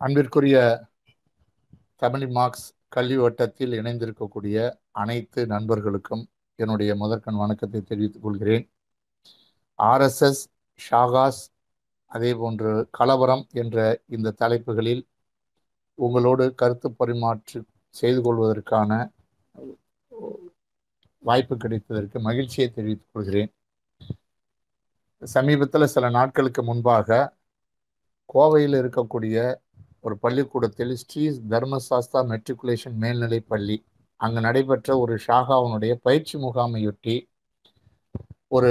அன்பிற்குரிய தமிழ் மார்க்ஸ் கல்வி வட்டத்தில் இணைந்திருக்கக்கூடிய அனைத்து நண்பர்களுக்கும் என்னுடைய முதற்கண் வணக்கத்தை தெரிவித்துக் கொள்கிறேன். ஆர்எஸ்எஸ் ஷாகாஸ் அதே போன்று கலவரம் என்ற இந்த தலைப்புகளில் உங்களோடு கருத்து பரிமாற்று செய்து கொள்வதற்கான வாய்ப்பு கிடைத்ததற்கு மகிழ்ச்சியை தெரிவித்துக் கொள்கிறேன். சமீபத்தில் சில நாட்களுக்கு முன்பாக கோவையில் இருக்கக்கூடிய ஒரு பள்ளிக்கூடத்தில் ஸ்ரீ தர்மசாஸ்தா மெட்ரிகுலேஷன் மேல்நிலை பள்ளி. அங்கு நடைபெற்ற ஒரு ஷாகாவனுடைய பயிற்சி முகாமையொட்டி ஒரு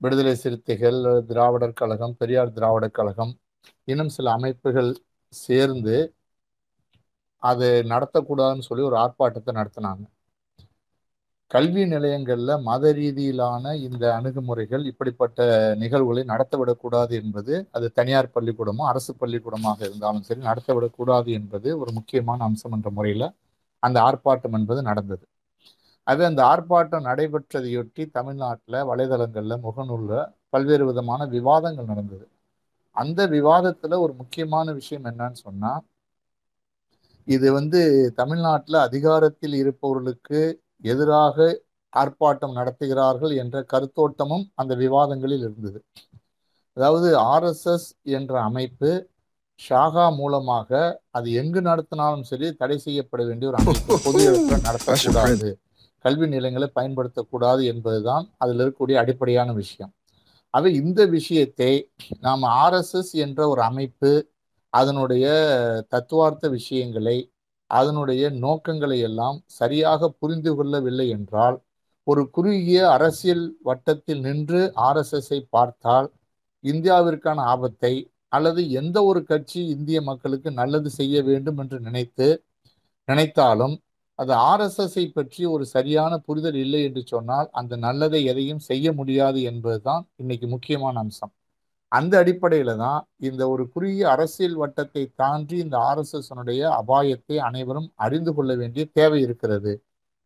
விடுதலை சிறுத்தைகள் திராவிடர் கழகம் பெரியார் திராவிடர் கழகம் இன்னும் சில அமைப்புகள் சேர்ந்து அது நடத்தக்கூடாதுன்னு சொல்லி ஒரு ஆர்ப்பாட்டத்தை நடத்தினாங்க. கல்வி நிலையங்களில் மத ரீதியிலான இந்த அணுகுமுறைகள் இப்படிப்பட்ட நிகழ்வுகளை நடத்தவிடக்கூடாது என்பது அது தனியார் பள்ளிக்கூடமோ அரசு பள்ளிக்கூடமாக இருந்தாலும் சரி நடத்தவிடக்கூடாது என்பது ஒரு முக்கியமான அம்சம் என்ற முறையில் அந்த ஆர்ப்பாட்டம் என்பது நடந்தது. அது அந்த ஆர்ப்பாட்டம் நடைபெற்றதையொட்டி தமிழ்நாட்டில் வலைதளங்களில் முகநூலில் பல்வேறு விதமான விவாதங்கள் நடந்தது. அந்த விவாதத்தில் ஒரு முக்கியமான விஷயம் என்னன்னு சொன்னால் இது வந்து தமிழ்நாட்டில் அதிகாரத்தில் இருப்பவர்களுக்கு எதிராக ஆர்ப்பாட்டம் நடத்துகிறார்கள் என்ற கருத்தோட்டமும் அந்த விவாதங்களில் இருந்தது. அதாவது ஆர்எஸ்எஸ் என்ற அமைப்பு ஷாகா மூலமாக அது எங்கு நடத்தினாலும் சரி தடை செய்யப்பட வேண்டிய ஒரு அமைப்பு பொது இடத்துல நடத்தக்கூடாது. கல்வி நிலையங்களை பயன்படுத்தக்கூடாது என்பதுதான் அதில் இருக்கக்கூடிய அடிப்படையான விஷயம். ஆக இந்த விஷயத்தை நாம் ஆர்எஸ்எஸ் என்ற ஒரு அமைப்பு அதனுடைய தத்துவார்த்த விஷயங்களை அதனுடைய நோக்கங்களை எல்லாம் சரியாக புரிந்து கொள்ளவில்லை என்றால் ஒரு குறுகிய அரசியல் வட்டத்தில் நின்று ஆர்எஸ்எஸ்ஐ பார்த்தால் இந்தியாவிற்கான ஆபத்தை அல்லது எந்த ஒரு கட்சி இந்திய மக்களுக்கு நல்லது செய்ய வேண்டும் என்று நினைத்து நினைத்தாலும் அது ஆர்எஸ்எஸ்ஐ பற்றி ஒரு சரியான புரிதல் இல்லை என்று சொன்னால் அந்த நல்லதை எதையும் செய்ய முடியாது என்பதுதான் இன்னைக்கு முக்கியமான அம்சம். அந்த அடிப்படையில தான் இந்த ஒரு குறுகிய அரசியல் வட்டத்தை தாண்டி இந்த ஆர்எஸ்எஸ்னுடைய அபாயத்தை அனைவரும் அறிந்து கொள்ள வேண்டிய தேவை இருக்கிறது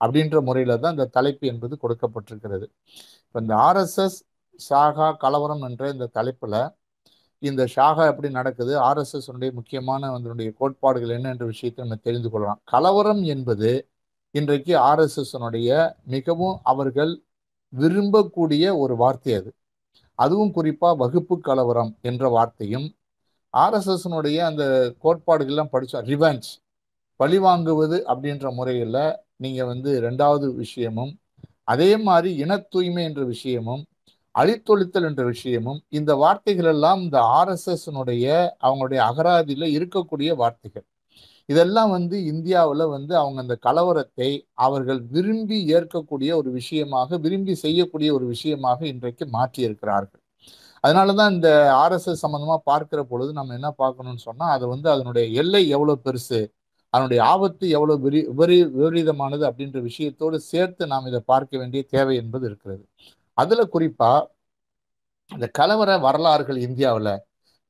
அப்படின்ற முறையில தான் இந்த தலைப்பு என்பது கொடுக்கப்பட்டிருக்கிறது. இப்போ இந்த ஆர்எஸ்எஸ் ஷாகா கலவரம் என்ற இந்த தலைப்புல இந்த ஷாகா எப்படி நடக்குது ஆர்எஸ்எஸ்னுடைய முக்கியமான அதனுடைய கோட்பாடுகள் என்ன என்ற விஷயத்தை நம்ம தெரிந்து கொள்ளலாம். கலவரம் என்பது இன்றைக்கு ஆர்எஸ்எஸ்னுடைய மிகவும் அவர்கள் விரும்பக்கூடிய ஒரு வார்த்தை அது. அதுவும் குறிப்பாக வகுப்பு கலவரம் என்ற வார்த்தையும் ஆர்எஸ்எஸ்னுடைய அந்த கோட்பாடுகள்லாம் படித்தோம் ரிவெஞ்ச் பழி வாங்குவது அப்படின்ற முறையில் நீங்கள் வந்து ரெண்டாவது விஷயமும் அதே மாதிரி இன தூய்மை என்ற விஷயமும் அழித்தொழித்தல் என்ற விஷயமும் இந்த வார்த்தைகள் எல்லாம் இந்த ஆர்எஸ்எஸ்னுடைய அவங்களுடைய அகராதியில் இருக்கக்கூடிய வார்த்தைகள். இதெல்லாம் வந்து இந்தியாவில் வந்து அவங்க அந்த கலவரத்தை அவர்கள் விரும்பி ஏற்கக்கூடிய ஒரு விஷயமாக விரும்பி செய்யக்கூடிய ஒரு விஷயமாக இன்றைக்கு மாற்றி இருக்கிறார்கள் அதனால தான் இந்த ஆர்எஸ்எஸ் சம்மந்தமாக பார்க்கிற பொழுது நம்ம என்ன பார்க்கணும்னு சொன்னால் அது வந்து அதனுடைய எல்லை எவ்வளோ பெருசு அதனுடைய ஆபத்து எவ்வளோ விரி விபரீ விபரீதமானது அப்படின்ற விஷயத்தோடு சேர்த்து நாம் இதை பார்க்க வேண்டிய தேவை என்பது இருக்கிறது. அதில் குறிப்பாக இந்த கலவர வரலாறுகள் இந்தியாவில்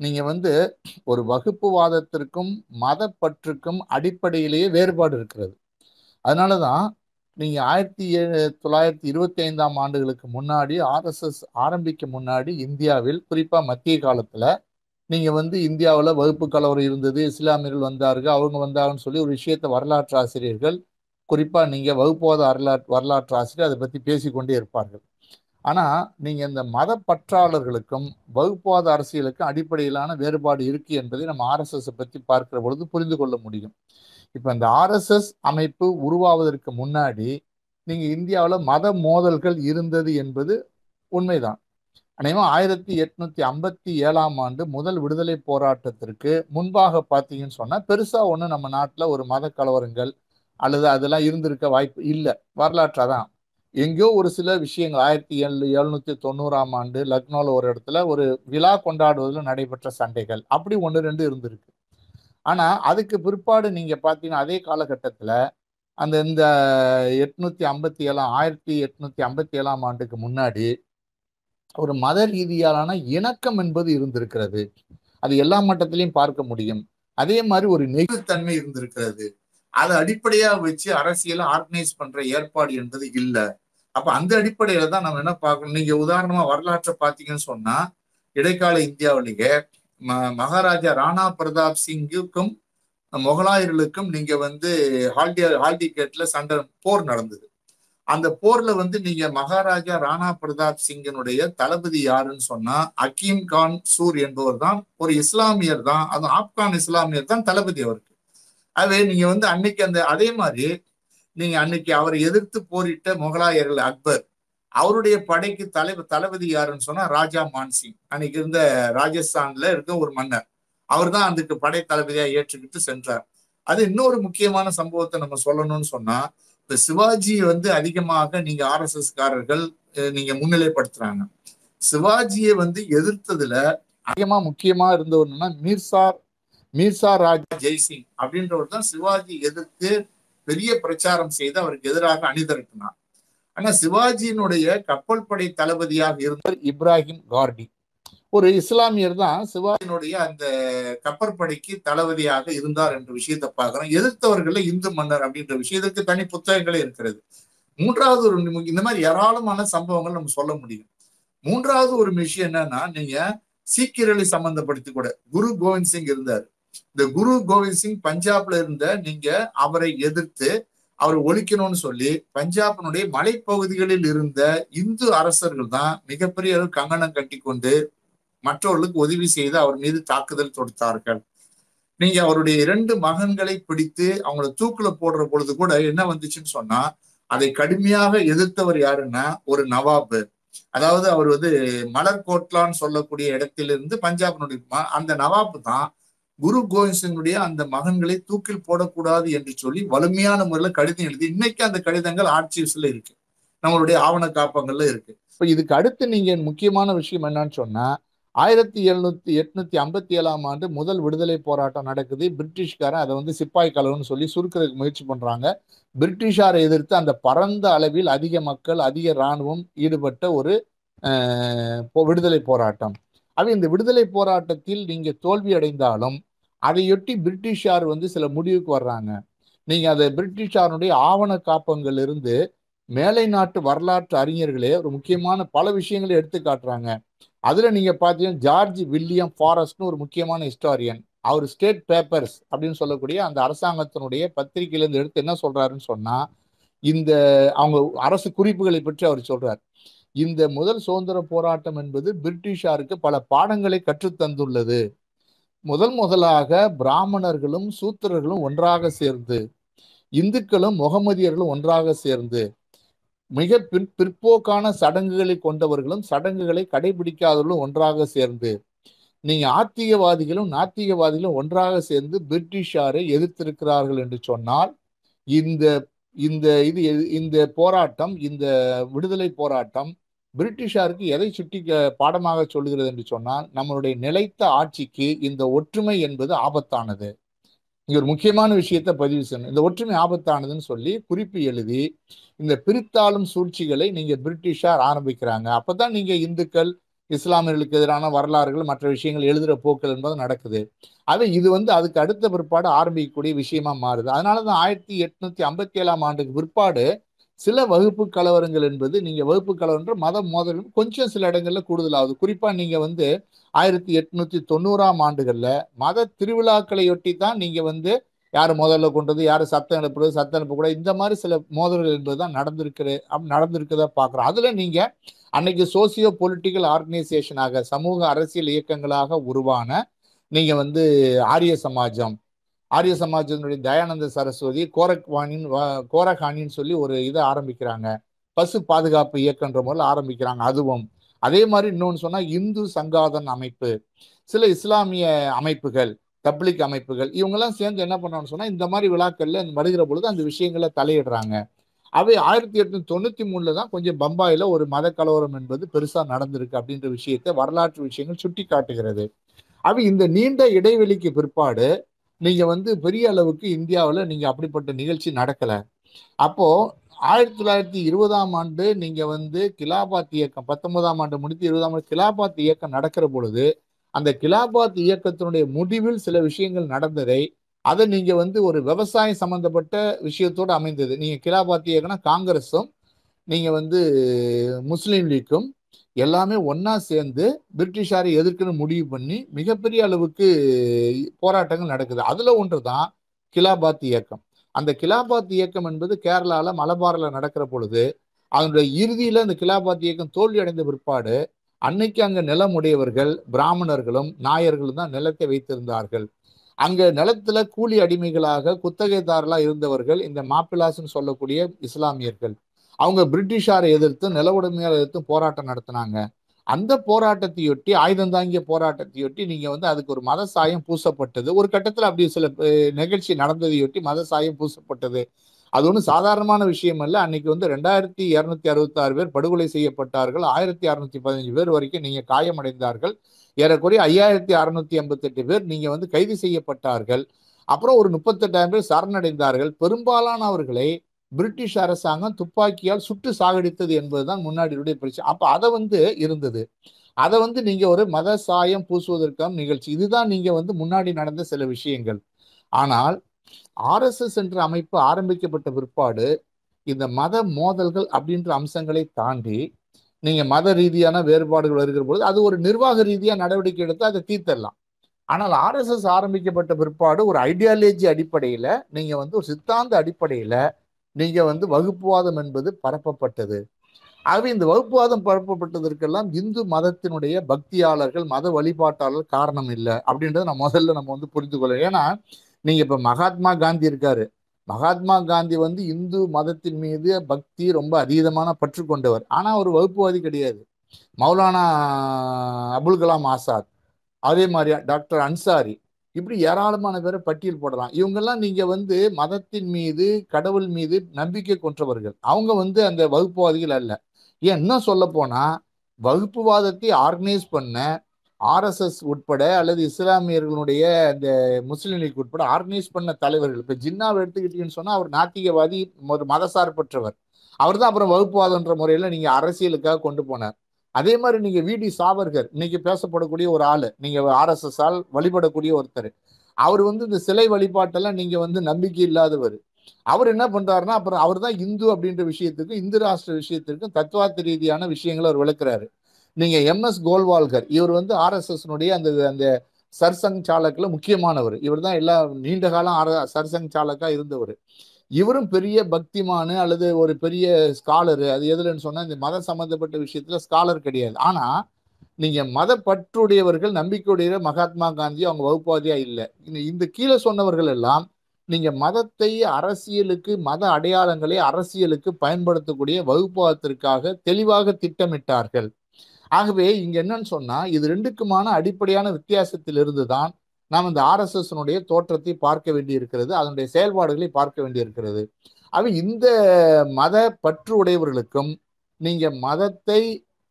நீங்கள் வந்து ஒரு வகுப்புவாதத்திற்கும் மதப்பற்றுக்கும் அடிப்படையிலேயே வேறுபாடு இருக்கிறது. அதனால தான் நீங்கள் ஆயிரத்தி ஏழு தொள்ளாயிரத்தி இருபத்தி ஐந்தாம் ஆண்டுகளுக்கு முன்னாடி ஆர்எஸ்எஸ் ஆரம்பிக்க முன்னாடி இந்தியாவில் குறிப்பாக மத்திய காலத்தில் நீங்கள் வந்து இந்தியாவில் வகுப்பு கலவரம் இருந்தது இஸ்லாமியர்கள் வந்தார்கள் அவங்க வந்தாங்கன்னு சொல்லி ஒரு விஷயத்தை வரலாற்று ஆசிரியர்கள் குறிப்பாக நீங்கள் வகுப்புவாத வரலாற்று வரலாற்று ஆசிரியர் அதை பற்றி பேசிக்கொண்டே இருப்பார்கள். ஆனால் நீங்கள் இந்த மத பற்றாளர்களுக்கும் வகுப்புவாத அரசியலுக்கும் அடிப்படையிலான வேறுபாடு இருக்குது என்பதை நம்ம ஆர்எஸ்எஸை பற்றி பார்க்கிற பொழுது புரிந்து கொள்ள முடியும். இப்போ இந்த ஆர்எஸ்எஸ் அமைப்பு உருவாவதற்கு முன்னாடி நீங்கள் இந்தியாவில் மத மோதல்கள் இருந்தது என்பது உண்மைதான். அநேகமாக ஆயிரத்தி எட்நூத்தி ஐம்பத்தி ஏழாம் ஆண்டு முதல் விடுதலை போராட்டத்திற்கு முன்பாக பார்த்தீங்கன்னு சொன்னால் பெருசாக ஒன்றும் நம்ம நாட்டில் ஒரு மத கலவரங்கள் அல்லது அதெல்லாம் இருந்திருக்க வாய்ப்பு இல்லை. வரலாற்றாக தான் எங்கேயோ ஒரு சில விஷயங்கள் ஆயிரத்தி ஏழு எழுநூத்தி தொண்ணூறாம் ஆண்டு லக்னோவில் ஒரு இடத்துல ஒரு விழா கொண்டாடுவதில் நடைபெற்ற சண்டைகள். அப்படி ஒன்று ரெண்டு இருந்திருக்கு. ஆனால் அதுக்கு பிற்பாடு நீங்கள் பார்த்தீங்கன்னா அதே காலகட்டத்தில் அந்த இந்த எட்நூத்தி ஐம்பத்தி ஏழாம் ஆயிரத்தி எட்நூத்தி ஐம்பத்தி ஏழாம் ஆண்டுக்கு முன்னாடி ஒரு மத ரீதியாலான இணக்கம் என்பது இருந்திருக்கிறது. அது எல்லா மட்டத்திலையும் பார்க்க முடியும். அதே மாதிரி ஒரு நெகிழ்த்தன்மை இருந்திருக்கிறது. அதை அடிப்படையா வச்சு அரசியலை ஆர்கனைஸ் பண்ற ஏற்பாடு என்பது இல்லை. அப்ப அந்த அடிப்படையில தான் நம்ம என்ன பார்க்கணும்? நீங்க உதாரணமா வரலாற்றை பார்த்தீங்கன்னு சொன்னா இடைக்கால இந்தியாவிலேயே ம- மகாராஜா ராணா பிரதாப் சிங்குக்கும் முகலாயர்களுக்கும் நீங்க வந்து ஹால்டி ஹால்டிகேட்ல சண்டை போர் நடந்தது. அந்த போர்ல வந்து நீங்க மகாராஜா ராணா பிரதாப் சிங்கினுடைய தளபதி யாருன்னு சொன்னா அக்கீம் கான் சூர் என்பவர் தான் ஒரு இஸ்லாமியர் தான் அது ஆப்கான் இஸ்லாமியர் தான் தளபதி அவருக்கு. அது நீங்க வந்து அன்னைக்கு அந்த அதே மாதிரி நீங்க அன்னைக்கு அவரை எதிர்த்து போரிட்ட முகலாயர்கள் அக்பர் அவருடைய படைக்கு தலைவர் தளபதி யாருன்னு சொன்னா ராஜா மான்சிங். அன்னைக்கு இருந்த ராஜஸ்தான்ல இருக்க ஒரு மன்னர். அவர் தான் அதுக்கு படை தளபதியா ஏற்றுக்கிட்டு சென்றார். அது இன்னொரு முக்கியமான சம்பவத்தை நம்ம சொல்லணும்னு சொன்னா இப்ப சிவாஜி வந்து அதிகமாக நீங்க ஆர்எஸ்எஸ் காரர்கள் அஹ், நீங்க முன்னிலைப்படுத்துறாங்க. சிவாஜியை வந்து எதிர்த்ததுல அதிகமா முக்கியமா இருந்தவர்னா மீர்சார் மீர்சா ராஜா ஜெய்சிங் அப்படின்றவர் தான் சிவாஜி எதிர்த்து பெரிய பிரச்சாரம் செய்து அவருக்கு எதிராக அணிதிரட்டினார் ஆனா சிவாஜியினுடைய கப்பல் படை தளபதியாக இருந்தவர் இப்ராஹிம் கார்டி. ஒரு இஸ்லாமியர் தான் சிவாஜியினுடைய அந்த கப்பற்படைக்கு தளபதியாக இருந்தார் என்ற விஷயத்தை பார்க்கிறோம். எதிர்த்தவர்கள் இந்து மன்னர் அப்படின்ற விஷயத்துக்கு தனி புத்தகங்களே இருக்கிறது. மூன்றாவது ஒரு இந்த மாதிரி ஏராளமான சம்பவங்கள் நம்ம சொல்ல முடியும். மூன்றாவது ஒரு விஷயம் என்னன்னா நீங்க சீக்கியர்களை சம்பந்தப்படுத்தி கூட குரு கோவிந்த் சிங் இருந்தார். இந்த குரு கோவிந்த் சிங் பஞ்சாப்ல இருந்த நீங்க அவரை எதிர்த்து அவர் ஒழிக்கணும்னு சொல்லி பஞ்சாபினுடைய மலைப்பகுதிகளில் இருந்த இந்து அரசர்கள் தான் மிகப்பெரிய அளவு கங்கணம் கட்டி கொண்டு மற்றவர்களுக்கு உதவி செய்து அவர் மீது தாக்குதல் தொடுத்தார்கள். நீங்க அவருடைய இரண்டு மகன்களை பிடித்து அவங்கள தூக்குல போடுற பொழுது கூட என்ன வந்துச்சுன்னு சொன்னா அதை கடுமையாக எதிர்த்தவர் யாருன்னா ஒரு நவாபு. அதாவது அவர் வந்து மலர்கோட்லான்னு சொல்லக்கூடிய இடத்திலிருந்து பஞ்சாபினுடைய அந்த நவாபு தான் குரு கோவிந்த் சிங்குடைய அந்த மகன்களை தூக்கில் போடக்கூடாது என்று சொல்லி வலிமையான முறையில கடிதம் எழுதி இன்னைக்கு அந்த கடிதங்கள் ஆர்ச்சிவ்ஸ்ல இருக்கு. நம்மளுடைய ஆவண காப்பங்கள்ல இருக்கு. இப்ப இதுக்கு அடுத்து நீங்க முக்கியமான விஷயம் என்னன்னு சொன்னா ஆயிரத்தி எழுநூத்தி எட்நூத்தி ஐம்பத்தி ஏழாம் ஆண்டு முதல் விடுதலை போராட்டம் நடக்குது. பிரிட்டிஷ்காரன் அதை வந்து சிப்பாய் கலவுன்னு சொல்லி சுருக்கிறதுக்கு முயற்சி பண்றாங்க. பிரிட்டிஷாரை எதிர்த்து அந்த பரந்த அளவில் அதிக மக்கள் அதிக இராணுவம் ஈடுபட்ட ஒரு போ- விடுதலை போராட்டம். அவை இந்த விடுதலை போராட்டத்தில் நீங்க தோல்வி அடைந்தாலும் அதையொட்டி பிரிட்டிஷார் வந்து சில முடிவுக்கு வர்றாங்க. நீங்க அதை பிரிட்டிஷாருடைய ஆவண காப்பங்கள் இருந்து மேலை நாட்டு வரலாற்று அறிஞர்களே ஒரு முக்கியமான பல விஷயங்களை எடுத்து காட்டுறாங்க. அதுல நீங்க பாத்தீங்கன்னா ஜார்ஜ் வில்லியம் ஃபாரஸ்ட்னு ஒரு முக்கியமான ஹிஸ்டாரியன். அவர் ஸ்டேட் பேப்பர்ஸ் அப்படின்னு சொல்லக்கூடிய அந்த அரசாங்கத்தினுடைய பத்திரிகையிலேருந்து எடுத்து என்ன சொல்றாருன்னு சொன்னா இந்த அவங்க அரசு குறிப்புகளை பற்றி அவர் சொல்றார். இந்த முதல் சுதந்திர போராட்டம் என்பது பிரிட்டிஷாருக்கு பல பாடங்களை கற்றுத்தந்துள்ளது. முதல் முதலாக பிராமணர்களும் சூத்திரர்களும் ஒன்றாக சேர்ந்து இந்துக்களும் முகமதியர்களும் ஒன்றாக சேர்ந்து மிக பிற் பிற்போக்கான சடங்குகளை கொண்டவர்களும் சடங்குகளை கடைபிடிக்காதவர்களும் ஒன்றாக சேர்ந்து நீங்க ஆத்திகவாதிகளும் நாத்திகவாதிகளும் ஒன்றாக சேர்ந்து பிரிட்டிஷாரை எதிர்த்திருக்கிறார்கள் என்று சொன்னால் இந்த இந்த இது இந்த போராட்டம் இந்த விடுதலை போராட்டம் பிரிட்டிஷாருக்கு எதை சுட்டி பாடமாக சொல்லுகிறது என்று சொன்னால் நம்மளுடைய நிலைத்த ஆட்சிக்கு இந்த ஒற்றுமை என்பது ஆபத்தானது. இங்க ஒரு முக்கியமான விஷயத்தை பதிவு செய்யணும். இந்த ஒற்றுமை ஆபத்தானதுன்னு சொல்லி குறிப்பு எழுதி இந்த பிரித்தாளும் சூழ்ச்சிகளை நீங்க பிரிட்டிஷார் ஆரம்பிக்கிறாங்க. அப்பதான் நீங்க இந்துக்கள் இஸ்லாமியர்களுக்கு எதிரான வரலாறுகள் மற்ற விஷயங்கள் எழுதுகிற போக்கள் என்பது நடக்குது. அது இது வந்து அதுக்கு அடுத்த பிற்பாடு ஆரம்பிக்கக்கூடிய விஷயமா மாறுது. அதனாலதான் ஆயிரத்தி எட்நூத்தி ஐம்பத்தி ஏழாம் ஆண்டுக்கு பிற்பாடு சில வகுப்பு கலவரங்கள் என்பது நீங்கள் வகுப்பு கலவரம் மத மோதலும் கொஞ்சம் சில இடங்களில் கூடுதலாகுது குறிப்பாக நீங்கள் வந்து ஆயிரத்தி எட்நூற்றி தொண்ணூறாம் ஆண்டுகளில் மத திருவிழாக்களையொட்டி தான் நீங்கள் வந்து யார் முதல்ல கொண்டது யார் சத்தம் எழுப்புறது சத்தம் எழுப்பக்கூடாது இந்த மாதிரி சில மோதல்கள் என்பதுதான் நடந்திருக்கிற நடந்திருக்கிறத பார்க்குறோம். அதில் நீங்கள் அன்னைக்கு சோசியோ பொலிட்டிக்கல் ஆர்கனைசேஷனாக சமூக அரசியல் இயக்கங்களாக உருவான நீங்கள் வந்து ஆரிய சமாஜம் ஆரிய சமாஜத்தினுடைய தயானந்த சரஸ்வதி கோரக்வானின் கோரகானின்னு சொல்லி ஒரு இதை ஆரம்பிக்கிறாங்க. பசு பாதுகாப்பு இயக்கன்ற முறையில் ஆரம்பிக்கிறாங்க அதுவும். அதே மாதிரி இன்னொன்று சொன்னால் இந்து சங்காதன் அமைப்பு சில இஸ்லாமிய அமைப்புகள் தப்ளிக் அமைப்புகள் இவங்கெல்லாம் சேர்ந்து என்ன பண்ணான்னு சொன்னால் இந்த மாதிரி விழாக்களில் வருகிற பொழுது அந்த விஷயங்களை தலையிடுறாங்க. அவை ஆயிரத்தி எட்நூத்தி தொண்ணூத்தி மூணுல தான் கொஞ்சம் பம்பாயில ஒரு மத கலவரம் என்பது பெருசா நடந்திருக்கு அப்படின்ற விஷயத்தை வரலாற்று விஷயங்கள் சுட்டி காட்டுகிறது அவை இந்த நீண்ட இடைவெளிக்கு பிற்பாடு நீங்கள் வந்து பெரிய அளவுக்கு இந்தியாவில் நீங்கள் அப்படிப்பட்ட நிகழ்ச்சி நடக்கலை. அப்போது ஆயிரத்தி தொள்ளாயிரத்தி இருபதாம் ஆண்டு நீங்கள் வந்து கிலாபாத் இயக்கம் பத்தொன்பதாம் ஆண்டு முடித்து இருபதாம் ஆண்டு கிலாபாத் இயக்கம் நடக்கிற பொழுது அந்த கிலாபாத் இயக்கத்தினுடைய முடிவில் சில விஷயங்கள் நடந்ததை அதை நீங்கள் வந்து ஒரு விவசாயம் சம்மந்தப்பட்ட விஷயத்தோடு அமைந்தது. நீங்கள் கிலாபாத் இயக்கம்னா காங்கிரஸும் நீங்கள் வந்து முஸ்லீம் லீக்கும் எல்லாமே ஒன்றா சேர்ந்து பிரிட்டிஷாரை எதிர்க்கணும் முடிவு பண்ணி மிகப்பெரிய அளவுக்கு போராட்டங்கள் நடக்குது. அதுல ஒன்றுதான் கிலாபாத் இயக்கம். அந்த கிலாபாத் இயக்கம் என்பது கேரளால மலபார்ல நடக்கிற பொழுது அதனுடைய இறுதியில அந்த கிலாபாத் இயக்கம் தோல்வி அடைந்த பிற்பாடு அன்னைக்கு அங்க நிலம் உடையவர்கள் பிராமணர்களும் நாயர்களும் தான் நிலத்தை வைத்திருந்தார்கள். அங்க நிலத்துல கூலி அடிமைகளாக குத்தகைதாரலா இருந்தவர்கள் இந்த மாப்பிளாஸ்ன்னு சொல்லக்கூடிய இஸ்லாமியர்கள். அவங்க பிரிட்டிஷாரை எதிர்த்து நில உடைமையாளர் எதிர்த்து போராட்டம் நடத்தினாங்க. அந்த போராட்டத்தையொட்டி ஆயுதம் தாங்கிய போராட்டத்தையொட்டி நீங்க வந்து அதுக்கு ஒரு மத சாயம் பூசப்பட்டது. ஒரு கட்டத்தில் அப்படி சில நிகழ்ச்சி நடந்ததையொட்டி மத சாயம் பூசப்பட்டது. அது ஒன்றும் சாதாரணமான விஷயம் அல்ல. அன்னைக்கு வந்து ரெண்டாயிரத்தி இரநூத்தி அறுபத்தாறு பேர் படுகொலை செய்யப்பட்டார்கள். ஆயிரத்தி அறுநூத்தி பதினஞ்சு பேர் வரைக்கும் நீங்க காயமடைந்தார்கள். ஏறக்குறைய ஐயாயிரத்தி அறுநூத்தி எண்பத்தெட்டு பேர் நீங்க வந்து கைது செய்யப்பட்டார்கள். அப்புறம் ஒரு முப்பத்தெட்டாயிரம் பேர் சரணடைந்தார்கள். பெரும்பாலானவர்களை பிரிட்டிஷ் அரசாங்கம் துப்பாக்கியால் சுட்டு சாகடித்தது என்பதுதான் முன்னாடியுடைய பிரச்சனை. அப்போ அதை வந்து இருந்தது. அதை வந்து நீங்க ஒரு மத சாயம் பூசுவதற்கான நிகழ்ச்சி. இதுதான் நீங்க வந்து முன்னாடி நடந்த சில விஷயங்கள். ஆனால் ஆர்எஸ்எஸ் என்ற அமைப்பு ஆரம்பிக்கப்பட்ட பிற்பாடு இந்த மத மோதல்கள் அப்படின்ற அம்சங்களை தாண்டி நீங்க மத ரீதியான வேறுபாடுகள் வருகிற பொழுது அது ஒரு நிர்வாக ரீதியாக நடவடிக்கை எடுத்து அதை தீர்த்தரலாம். ஆனால் ஆர்எஸ்எஸ் ஆரம்பிக்கப்பட்ட பிற்பாடு ஒரு ஐடியாலஜி அடிப்படையில் நீங்கள் வந்து ஒரு சித்தாந்த அடிப்படையில் நீங்க வந்து வகுப்புவாதம் என்பது பரப்பப்பட்டது. ஆகவே இந்த வகுப்புவாதம் பரப்பப்பட்டதற்கெல்லாம் இந்து மதத்தினுடைய பக்தியாளர்கள் மத வழிபாட்டாளர்கள் காரணம் இல்லை அப்படின்றத நம்ம முதல்ல நம்ம வந்து புரிந்து கொள்ளணும் ஏன்னா நீங்க இப்ப மகாத்மா காந்தி இருக்காரு. மகாத்மா காந்தி வந்து இந்து மதத்தின் மீது பக்தி ரொம்ப அதீதமான பற்று கொண்டவர் ஆனா ஒரு வகுப்புவாதி கிடையாது. மௌலானா அபுல் கலாம் ஆசாத் அதே மாதிரி டாக்டர் அன்சாரி இப்படி ஏராளமான பேரை பட்டியல் போடலாம். இவங்கெல்லாம் நீங்க வந்து மதத்தின் மீது கடவுள் மீது நம்பிக்கை கொன்றவர்கள். அவங்க வந்து அந்த வகுப்புவாதிகள் அல்ல. ஏன் இன்னும் சொல்ல போனா வகுப்புவாதத்தை ஆர்கனைஸ் பண்ண ஆர்எஸ்எஸ் உட்பட அல்லது இஸ்லாமியர்களுடைய அந்த முஸ்லீம் லீக் உட்பட ஆர்கனைஸ் பண்ண தலைவர்கள். இப்போ ஜின்னாவை எடுத்துக்கிட்டீங்கன்னு சொன்னால் அவர் நாத்திகவாதி ஒரு மதசார்பற்றவர். அவர் தான் அப்புறம் வகுப்புவாதன்ற முறையில் நீங்கள் அரசியலுக்காக கொண்டு போனார். அதே மாதிரி நீங்க விடி சாவர்கர் இன்னைக்கு பேசப்படக்கூடிய ஒரு ஆளு நீங்க ஆர்எஸ்எஸ் ஆல் வழிபடக்கூடிய ஒருத்தர். அவர் வந்து இந்த சிலை வழிபாட்டெல்லாம் நீங்க வந்து நம்பிக்கை இல்லாதவர். அவர் என்ன பண்றாருன்னா அப்புறம் அவர் தான் இந்து அப்படின்ற விஷயத்துக்கும் இந்து ராஷ்டிர விஷயத்திற்கும் தத்துவார்த்த ரீதியான விஷயங்களை அவர் விளக்குறாரு. நீங்க எம் எஸ் கோல்வால்கர் இவர் வந்து ஆர்எஸ்எஸ்னுடைய அந்த அந்த சர்சங் சாலக்கில் முக்கியமானவர். இவர் தான் எல்லா நீண்ட காலம் ஆர் சர்சங் சாலக்கா இருந்தவர். இவரும் பெரிய பக்திமானு அல்லது ஒரு பெரிய ஸ்காலரு அது எதுலன்னு சொன்னா இந்த மத சம்பந்தப்பட்ட விஷயத்துல ஸ்காலர் கிடையாது. ஆனா நீங்க மத பற்றுடையவர்கள் நம்பிக்கையுடைய மகாத்மா காந்தி அவங்க வகுப்பாதியா இல்லை. இந்த கீழே சொன்னவர்கள் எல்லாம் நீங்க மதத்தை அரசியலுக்கு மத அடையாளங்களை அரசியலுக்கு பயன்படுத்தக்கூடிய வகுப்பாதத்திற்காக தெளிவாக திட்டமிட்டார்கள். ஆகவே இங்க என்னன்னு சொன்னா இது ரெண்டுக்குமான அடிப்படையான வித்தியாசத்திலிருந்து தான் நாம் இந்த ஆர்எஸ்எஸ்னுடைய தோற்றத்தை பார்க்க வேண்டி இருக்கிறது அதனுடைய செயல்பாடுகளை பார்க்க வேண்டி இருக்கிறது அவை இந்த மத பற்று உடையவர்களுக்கும் நீங்க மதத்தை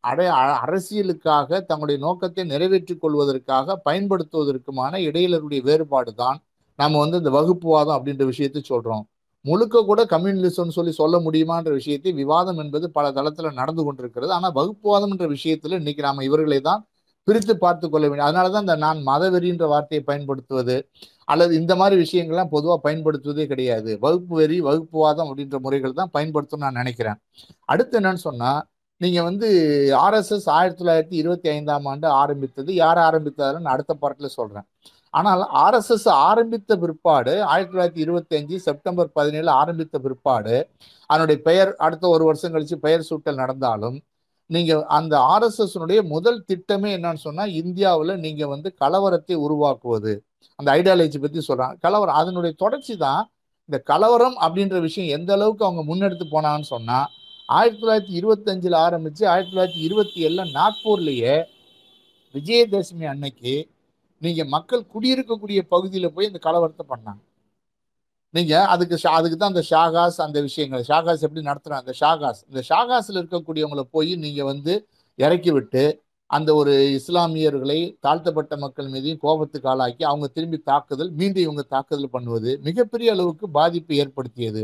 அடை அரசியலுக்காக தங்களுடைய நோக்கத்தை நிறைவேற்றிக் கொள்வதற்காக பயன்படுத்துவதற்குமான இடையிலருடைய வேறுபாடு தான் நம்ம வந்து இந்த வகுப்புவாதம் அப்படின்ற விஷயத்தை சொல்றோம். முழுக்க கூட கம்யூனிசம்னு சொல்லி சொல்ல முடியுமான்ற விஷயத்தை விவாதம் என்பது பல தளத்தில் நடந்து கொண்டிருக்கிறது. ஆனால் வகுப்புவாதம் என்ற விஷயத்தில் இன்னைக்கு நாம் இவர்களை தான் பிரித்து பார்த்து கொள்ள வேண்டும். அதனாலதான் இந்த நான் மதவெறின்ற வார்த்தையை பயன்படுத்துவது அல்லது இந்த மாதிரி விஷயங்கள்லாம் பொதுவாக பயன்படுத்துவதே கிடையாது. வகுப்பு வெறி வகுப்புவாதம் அப்படின்ற முறைகள் தான் பயன்படுத்தும் நான் நினைக்கிறேன். அடுத்து என்னன்னு சொன்னால் நீங்கள் வந்து ஆர்எஸ்எஸ் ஆயிரத்தி தொள்ளாயிரத்தி இருபத்தி ஐந்தாம் ஆண்டு ஆரம்பித்தது யார் ஆரம்பித்தாருன்னு அடுத்த பாட்டில் சொல்கிறேன் ஆனால் ஆர்எஸ்எஸ் ஆரம்பித்த பிற்பாடு ஆயிரத்தி தொள்ளாயிரத்தி இருபத்தி அஞ்சு செப்டம்பர் பதினேழு ஆரம்பித்த பிற்பாடு அதனுடைய பெயர் அடுத்த ஒரு வருஷம் கழித்து பெயர் சூட்டல் நடந்தாலும் நீங்க அந்த ஆர்எஸ்எஸ்னுடைய முதல் திட்டமே என்னன்னு சொன்னா இந்தியாவில் நீங்க வந்து கலவரத்தை உருவாக்குவது. அந்த ஐடியாலஜி பத்தி சொல்றாங்க. கலவரம் அதனுடைய தொடர்ச்சி தான் இந்த கலவரம் அப்படின்ற விஷயம் எந்த அளவுக்கு அவங்க முன்னெடுத்து போனான்னு சொன்னா ஆயிரத்தி தொள்ளாயிரத்தி இருபத்தஞ்சில் ஆரம்பித்து ஆரம்பிச்சு ஆயிரத்தி தொள்ளாயிரத்தி இருபத்தி ஏழுல நாக்பூர்லேயே விஜயதசமி அன்னைக்கு நீங்க மக்கள் குடியிருக்கக்கூடிய பகுதியில் போய் இந்த கலவரத்தை பண்ணாங்க. நீங்க அதுக்கு அதுக்கு தான் அந்த ஷாகாஸ் அந்த விஷயங்கள். ஷாகாஸ் எப்படி நடத்துறாங்க? அந்த ஷாகாஸ். இந்த ஷாகாஸ்ல இருக்கக்கூடியவங்களை போய் நீங்க வந்து இறக்கி விட்டு அந்த ஒரு இஸ்லாமியர்களை தாழ்த்தப்பட்ட மக்கள் மீதையும் கோபத்துக்கு ஆளாக்கி அவங்க திரும்பி தாக்குதல் மீண்டும் இவங்க தாக்குதல் பண்ணுவது மிகப்பெரிய அளவுக்கு பாதிப்பு ஏற்படுத்தியது.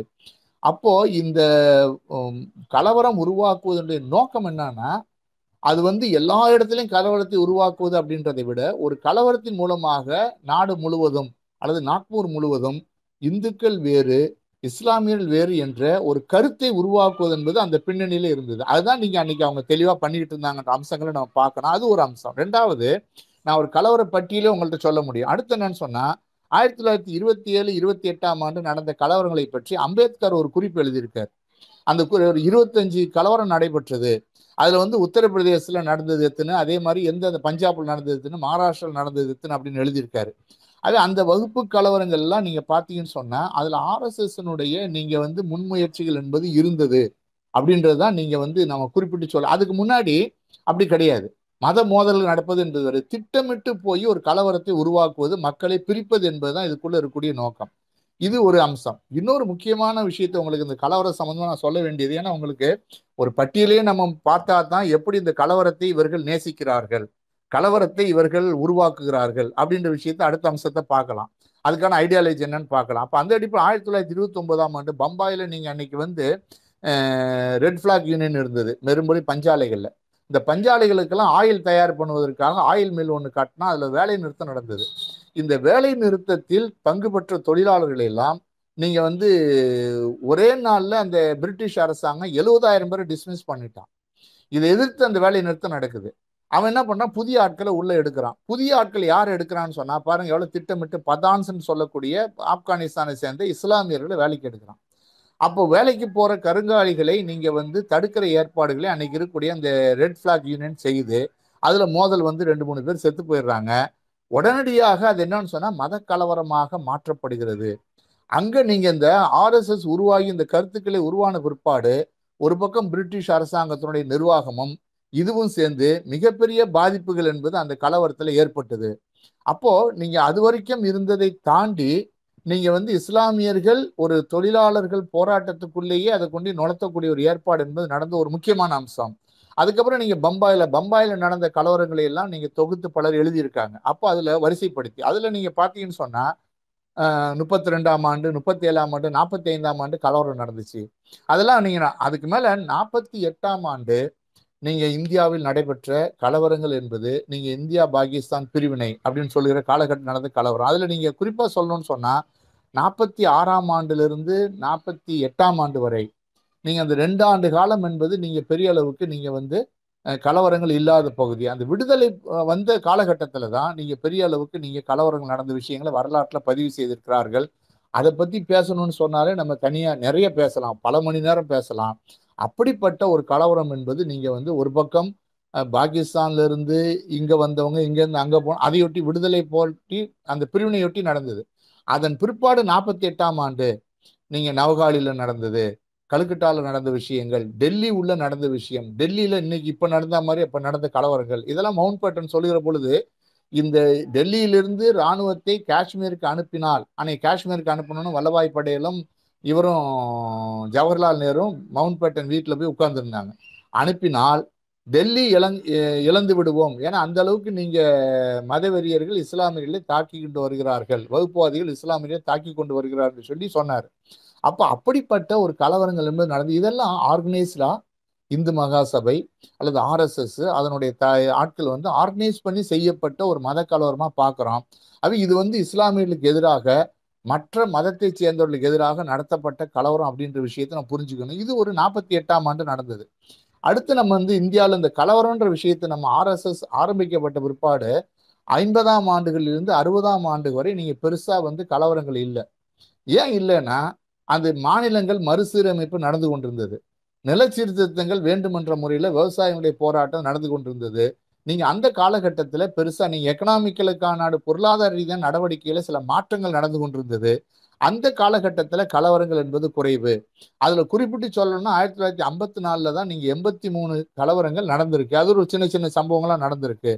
அப்போ இந்த கலவரம் உருவாக்குவதனுடைய நோக்கம் என்னன்னா அது வந்து எல்லா இடத்துலையும் கலவரத்தை உருவாக்குவது அப்படின்றதை விட ஒரு கலவரத்தின் மூலமாக நாடு முழுவதும் அல்லது நாக்பூர் முழுவதும் இந்துக்கள் வேறு இஸ்லாமியர்கள் வேறு என்ற ஒரு கருத்தை உருவாக்குவது என்பது அந்த பின்னணியில இருந்தது. அதுதான் நீங்க அன்னைக்கு அவங்க தெளிவா பண்ணிட்டு இருந்தாங்கன்ற அம்சங்களை நம்ம பார்க்கணும். அது ஒரு அம்சம். ரெண்டாவது நான் ஒரு கலவர பட்டியலே உங்கள்ட்ட சொல்ல முடியும். அடுத்து என்னன்னு சொன்னா ஆயிரத்தி தொள்ளாயிரத்தி இருபத்தி ஏழு இருபத்தி எட்டாம் ஆண்டு நடந்த கலவரங்களை பற்றி அம்பேத்கர் ஒரு குறிப்பு எழுதியிருக்கார். அந்த ஒரு இருபத்தஞ்சு கலவரம் நடைபெற்றது. அதுல வந்து உத்தரப்பிரதேசத்துல நடந்தது எத்துன்னு அதே மாதிரி எந்த பஞ்சாப்ல நடந்தது எத்துன்னு மகாராஷ்டிராவில் நடந்தது எத்துன்னு அப்படின்னு எழுதியிருக்காரு. அது அந்த வகுப்பு கலவரங்கள்லாம் நீங்க பாத்தீங்கன்னு சொன்னா அதுல ஆர்எஸ்எஸ்னுடைய நீங்க வந்து முன்முயற்சிகள் என்பது இருந்தது அப்படின்றது தான் நீங்க வந்து நம்ம குறிப்பிட்டு சொல்ல அதுக்கு முன்னாடி அப்படி கிடையாது. மத மோதல்கள் நடப்பது என்பது ஒரு திட்டமிட்டு போய் ஒரு கலவரத்தை உருவாக்குவது மக்களை பிரிப்பது என்பதுதான் இதுக்குள்ள இருக்கக்கூடிய நோக்கம். இது ஒரு அம்சம். இன்னொரு முக்கியமான விஷயத்தை உங்களுக்கு இந்த கலவர சம்மந்தமாக நான் சொல்ல வேண்டியது ஏன்னா உங்களுக்கு ஒரு பட்டியலே நம்ம பார்த்தா தான் எப்படி இந்த கலவரத்தை இவர்கள் நேசிக்கிறார்கள். கலவரத்தை இவர்கள் உருவாக்குகிறார்கள் அப்படின்ற விஷயத்தை அடுத்த அம்சத்தை பார்க்கலாம். அதுக்கான ஐடியாலஜி என்னன்னு பார்க்கலாம். அப்போ அந்த அடிப்படை ஆயிரத்தி தொள்ளாயிரத்தி இருபத்தி ஒன்பதாம் ஆண்டு பம்பாயில் நீங்கள் அன்னைக்கு வந்து ரெட் ஃபிளாக் யூனியன் இருந்தது. மெரும்பொழி பஞ்சாலைகளில். இந்த பஞ்சாலைகளுக்கெல்லாம் ஆயில் தயார் பண்ணுவதற்காக ஆயில் மில் ஒன்று காட்டினா அதில் வேலை நிறுத்தம் நடந்தது. இந்த வேலை நிறுத்தத்தில் பங்கு பெற்ற தொழிலாளர்கள் எல்லாம் நீங்கள் வந்து ஒரே நாளில் அந்த பிரிட்டிஷ் அரசாங்கம் எழுபதாயிரம் பேரை டிஸ்மிஸ் பண்ணிட்டான். இதை எதிர்த்து அந்த வேலை நிறுத்தம் நடக்குது. அவன் என்ன பண்ணான் புதிய ஆட்களை உள்ள எடுக்கிறான். புதிய ஆட்கள் யார் எடுக்கிறான்னு சொன்னா பாருங்க எவ்வளவு திட்டமிட்டு பதான்ஸ்ன்னு சொல்லக்கூடிய ஆப்கானிஸ்தானை சேர்ந்த இஸ்லாமியர்களை வேலைக்கு எடுக்கிறான். அப்போ வேலைக்கு போற கருங்காலிகளை நீங்க வந்து தடுக்கிற ஏற்பாடுகளை அன்னைக்கு இருக்கக்கூடிய அந்த ரெட் ஃப்ளாக் யூனியன் செய்யுது அதுல மோதல் வந்து ரெண்டு மூணு பேர் செத்து போயிடுறாங்க. உடனடியாக அது என்னன்னு சொன்னா மத கலவரமாக மாற்றப்படுகிறது. அங்க நீங்க இந்த ஆர்எஸ்எஸ் உருவாகி இந்த கருத்துக்களை உருவான பிற்பாடு ஒரு பக்கம் பிரிட்டிஷ் அரசாங்கத்தினுடைய நிர்வாகமும் இதுவும் சேர்ந்து மிகப்பெரிய பாதிப்புகள் என்பது அந்த கலவரத்தில் ஏற்பட்டது. அப்போ நீங்க அது வரைக்கும் இருந்ததை தாண்டி நீங்க வந்து இஸ்லாமியர்கள் ஒரு தொழிலாளர்கள் போராட்டத்துக்குள்ளேயே அதை கொண்டு நுழைத்தக்கூடிய ஒரு ஏற்பாடு என்பது நடந்த ஒரு முக்கியமான அம்சம். அதுக்கப்புறம் நீங்க பம்பாயில பம்பாயில நடந்த கலவரங்களை எல்லாம் நீங்க தொகுத்து பலர் எழுதியிருக்காங்க. அப்போ அதுல வரிசைப்படுத்தி அதுல நீங்க பாத்தீங்கன்னு சொன்னா முப்பத்தி ரெண்டாம் ஆண்டு முப்பத்தி ஏழாம் ஆண்டு நாற்பத்தி ஐந்தாம் ஆண்டு கலவரம் நடந்துச்சு. அதெல்லாம் நீங்க அதுக்கு மேல நாற்பத்தி எட்டாம் ஆண்டு நீங்கள் இந்தியாவில் நடைபெற்ற கலவரங்கள் என்பது நீங்கள் இந்தியா பாகிஸ்தான் பிரிவினை அப்படின்னு சொல்லுகிற காலகட்டம் நடந்த கலவரம். அதில் நீங்கள் குறிப்பாக சொல்லணும்னு சொன்னால் நாற்பத்தி ஆறாம் ஆண்டிலிருந்து நாற்பத்தி எட்டாம் ஆண்டு வரை நீங்கள் அந்த ரெண்டு ஆண்டு காலம் என்பது நீங்கள் பெரிய அளவுக்கு நீங்கள் வந்து கலவரங்கள் இல்லாத பகுதி. அந்த விடுதலை வந்த காலகட்டத்தில் தான் நீங்கள் பெரிய அளவுக்கு நீங்கள் கலவரங்கள் நடந்த விஷயங்களை வரலாற்றில் பதிவு செய்திருக்கிறார்கள். அதை பற்றி பேசணும்னு சொன்னாலே நம்ம தனியாக நிறைய பேசலாம். பல மணி நேரம் பேசலாம். அப்படிப்பட்ட ஒரு கலவரம் என்பது நீங்கள் வந்து ஒரு பக்கம் பாகிஸ்தான்ல இருந்து இங்க வந்தவங்க இங்க இருந்து அங்க போ அதையொட்டி விடுதலை போட்டி அந்த பிரிவினையொட்டி நடந்தது. அதன் பிற்பாடு நாற்பத்தி எட்டாம் ஆண்டு நீங்க நவகாலியில் நடந்தது கல்கட்டாவில் நடந்த விஷயங்கள் டெல்லி உள்ள நடந்த விஷயம் டெல்லியில இன்னைக்கு இப்ப நடந்த மாதிரி அப்ப நடந்த கலவரங்கள் இதெல்லாம் மவுண்ட் பேட்டன் சொல்லுகிற பொழுது இந்த டெல்லியிலிருந்து இராணுவத்தை காஷ்மீருக்கு அனுப்பினால் அன்னைக்கு காஷ்மீருக்கு அனுப்பணும்னு வல்லபாய் படையிலும் இவரும் ஜவஹர்லால் நேரும் மவுண்ட் பேட்டன் வீட்டில் போய் உட்கார்ந்துருந்தாங்க. அனுப்பினால் டெல்லி இழந் இழந்து விடுவோம். ஏன்னா அந்த அளவுக்கு நீங்க மதவெறியர்கள் இஸ்லாமியர்களை தாக்கி கொண்டு வருகிறார்கள். வகுப்புவாதிகள் இஸ்லாமியர்களை தாக்கி கொண்டு வருகிறார்கள் சொல்லி சொன்னார். அப்போ அப்படிப்பட்ட ஒரு கலவரங்கள் என்பது நடந்து இதெல்லாம் ஆர்கனைஸ்டா இந்து மகாசபை அல்லது ஆர்எஸ்எஸ் அதனுடைய த ஆட்கள் வந்து ஆர்கனைஸ் பண்ணி செய்யப்பட்ட ஒரு மத கலவரமாக பார்க்குறோம் அது இது வந்து இஸ்லாமியர்களுக்கு எதிராக மற்ற மதத்தை சேர்ந்தவர்களுக்கு எதிராக நடத்தப்பட்ட கலவரம் அப்படின்ற விஷயத்தை நம்ம புரிஞ்சுக்கணும். இது ஒரு நாற்பத்தி எட்டாம் ஆண்டு நடந்தது. அடுத்து நம்ம வந்து இந்தியாவில் இந்த கலவரம்ன்ற விஷயத்தை நம்ம ஆர்எஸ்எஸ் ஆரம்பிக்கப்பட்ட பிற்பாடு ஐம்பதாம் ஆண்டுகளிலிருந்து அறுபதாம் ஆண்டு வரை நீங்கள் பெருசாக வந்து கலவரங்கள் இல்லை. ஏன் இல்லைன்னா அந்த மாநிலங்கள் மறுசீரமைப்பு நடந்து கொண்டிருந்தது. நிலச்சீர்திருத்தங்கள் வேண்டுமென்ற முறையில் விவசாயிகளுடைய போராட்டம் நடந்து கொண்டிருந்தது. நீங்க அந்த காலகட்டத்தில் பெருசா நீங்க எக்கனாமிக்கலுக்கான பொருளாதார ரீதியான நடவடிக்கையில சில மாற்றங்கள் நடந்து கொண்டிருந்தது. அந்த காலகட்டத்தில் கலவரங்கள் என்பது குறைவு. அதுல குறிப்பிட்டு சொல்லணும்னா ஆயிரத்தி தொள்ளாயிரத்தி ஐம்பத்தி நாலுல தான் நீங்க எண்பத்தி மூணு கலவரங்கள் நடந்திருக்கு. அது ஒரு சின்ன சின்ன சம்பவங்களாக நடந்திருக்கு.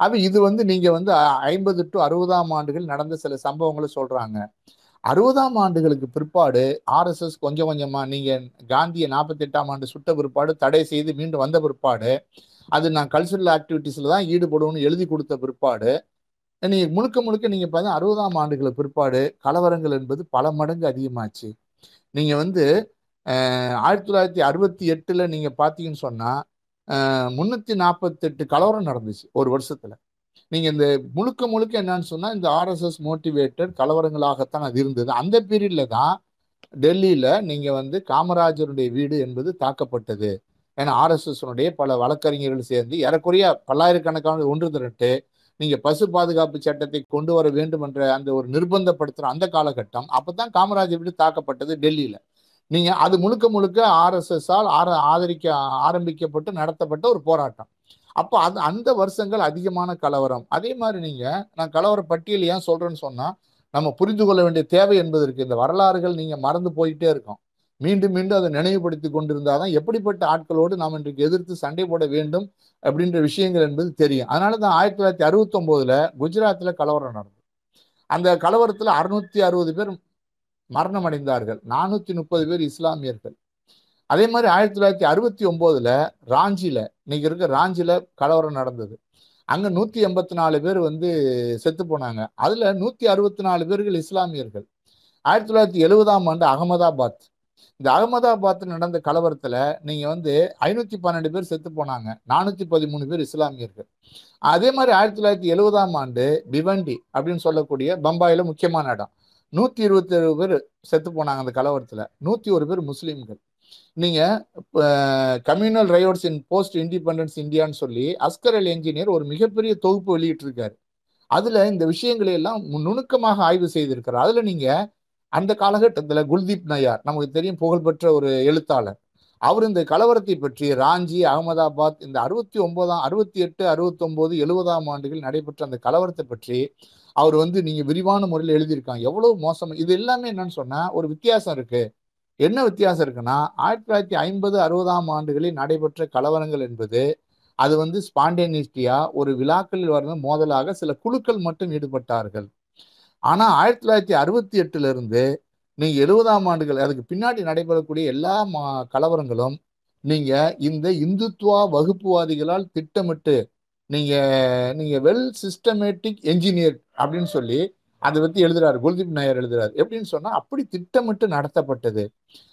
அது இது வந்து நீங்க வந்து ஐம்பது டு அறுபதாம் ஆண்டுகள் நடந்த சில சம்பவங்களை சொல்றாங்க. அறுபதாம் ஆண்டுகளுக்கு பிற்பாடு ஆர்எஸ்எஸ் கொஞ்சம் கொஞ்சமா நீங்க காந்தியை நாற்பத்தி எட்டாம் ஆண்டு சுட்ட பிற்பாடு தடை செய்து மீண்டும் வந்த பிற்பாடு அது நான் கல்ச்சுரல் ஆக்டிவிட்டிஸில் தான் ஈடுபடுவோம்னு எழுதி கொடுத்த பிற்பாடு நீங்கள் முழுக்க முழுக்க நீங்கள் பார்த்தா அறுபதாம் ஆண்டுகளுக்கு பிற்பாடு கலவரங்கள் என்பது பல மடங்கு அதிகமாச்சு. நீங்கள் வந்து ஆயிரத்தி தொள்ளாயிரத்தி அறுபத்தி எட்டில் நீங்கள் பார்த்தீங்கன்னு சொன்னால் முந்நூற்றி நாற்பத்தெட்டு கலவரம் நடந்துச்சு ஒரு வருஷத்தில். நீங்கள் இந்த முழுக்க முழுக்க என்னன்னு சொன்னால் இந்த ஆர்எஸ்எஸ் மோட்டிவேட்டட் கலவரங்களாகத்தான் அது இருந்தது. அந்த பீரியடில் தான் டெல்லியில் நீங்கள் வந்து காமராஜருடைய வீடு என்பது தாக்கப்பட்டது. ஏன்னா ஆர்எஸ்எஸ்னுடைய பல வழக்கறிஞர்கள் சேர்ந்து ஏறக்குறைய பல்லாயிரக்கணக்கான ஒன்று திரட்டு நீங்கள் பசு பாதுகாப்பு சட்டத்தை கொண்டு வர வேண்டும் என்ற அந்த ஒரு நிர்பந்தப்படுத்துகிற அந்த காலகட்டம் அப்போ தான் காமராஜர் வீடு தாக்கப்பட்டது டெல்லியில். நீங்கள் அது முழுக்க முழுக்க ஆர்எஸ்எஸ்ஸால் ஆர ஆதரிக்க ஆரம்பிக்கப்பட்டு நடத்தப்பட்ட ஒரு போராட்டம். அப்போ அது அந்த வருஷங்கள் அதிகமான கலவரம். அதே மாதிரி நீங்கள் நான் கலவர பட்டியல் ஏன் சொல்கிறேன்னு சொன்னால் நம்ம புரிந்து கொள்ள வேண்டிய தேவை என்பது இந்த வரலாறுகள் நீங்கள் மறந்து போயிட்டே இருக்கோம். மீண்டும் மீண்டும் அதை நினைவுபடுத்தி கொண்டிருந்தால் தான் எப்படிப்பட்ட ஆட்களோடு நாம் இன்றைக்கு எதிர்த்து சண்டை போட வேண்டும் அப்படின்ற விஷயங்கள் என்பது தெரியும். அதனால தான் ஆயிரத்தி தொள்ளாயிரத்தி அறுபத்தொம்போதில் குஜராத்தில் கலவரம் நடந்தது. அந்த கலவரத்தில் அறுநூத்தி அறுபது பேர் மரணம் அடைந்தார்கள் நானூத்தி முப்பது பேர் இஸ்லாமியர்கள். அதே மாதிரி ஆயிரத்தி தொள்ளாயிரத்தி அறுபத்தி ஒன்பதுல ராஞ்சியில் இன்னைக்கு இருக்க ராஞ்சியில் கலவரம் நடந்தது. அங்க நூத்தி எண்பத்தி நாலு பேர் வந்து செத்து போனாங்க. அதுல நூத்தி அறுபத்தி நாலு பேர்கள் இஸ்லாமியர்கள். ஆயிரத்தி தொள்ளாயிரத்தி எழுபதாம் ஆண்டு அகமதாபாத் இந்த அகமதாபாத் நடந்த கலவரத்துல நீங்க வந்து ஐநூத்தி பன்னெண்டு பேர் செத்து போனாங்க. நானூத்தி பதிமூணு பேர் இஸ்லாமியர்கள். அதே மாதிரி ஆயிரத்தி தொள்ளாயிரத்தி எழுபதாம் ஆண்டு பிவண்டி அப்படின்னு சொல்லக்கூடிய பம்பாயில முக்கியமான இடம். நூத்தி இருபத்தி ஏழு பேர் செத்து போனாங்க அந்த கலவரத்துல. நூத்தி ஒரு பேர் முஸ்லீம்கள். நீங்க communal riots in post independence இந்தியான்னு சொல்லி அஸ்கர் அல் என்ஜினியர் ஒரு மிகப்பெரிய தொகுப்பு வெளியிட்டிருக்காரு. அதுல இந்த விஷயங்களை எல்லாம் நுணுக்கமாக ஆய்வு செய்திருக்கிறார். அதுல நீங்க அந்த காலகட்டத்தில் குல்தீப் நயார் நமக்கு தெரியும் புகழ்பெற்ற ஒரு எழுத்தாளர். அவர் இந்த கலவரத்தை பற்றி ராஞ்சி அகமதாபாத் இந்த அறுபத்தி ஒன்பதாம் அறுபத்தி எட்டு அறுபத்தொம்போது எழுபதாம் ஆண்டுகள் நடைபெற்ற அந்த கலவரத்தை பற்றி அவர் வந்து நீங்க விரிவான முறையில் எழுதியிருக்காங்க. எவ்வளவு மோசம். இது எல்லாமே என்னன்னு சொன்னா ஒரு வித்தியாசம் இருக்கு. என்ன வித்தியாசம் இருக்குன்னா ஆயிரத்தி தொள்ளாயிரத்தி ஐம்பது அறுபதாம் ஆண்டுகளில் நடைபெற்ற கலவரங்கள் என்பது அது வந்து ஸ்பாண்டேனிஸ்டியா ஒரு விழாக்களில் வர மோதலாக சில குழுக்கள் மட்டும் ஈடுபட்டார்கள். ஆனால் ஆயிரத்தி தொள்ளாயிரத்தி அறுபத்தி எட்டுலேருந்து நீங்கள் எழுபதாம் ஆண்டுகள் அதுக்கு பின்னாடி நடைபெறக்கூடிய எல்லா மா கலவரங்களும் நீங்கள் இந்த இந்துத்துவா வகுப்புவாதிகளால் திட்டமிட்டு நீங்கள் நீங்கள் வெல் சிஸ்டமேட்டிக் என்ஜினியர் அப்படின்னு சொல்லி அதை பற்றி எழுதுறாரு. குல்தீப் நாயர் எழுதுறாரு. எப்படின்னு சொன்னால் அப்படி திட்டமிட்டு நடத்தப்பட்டது.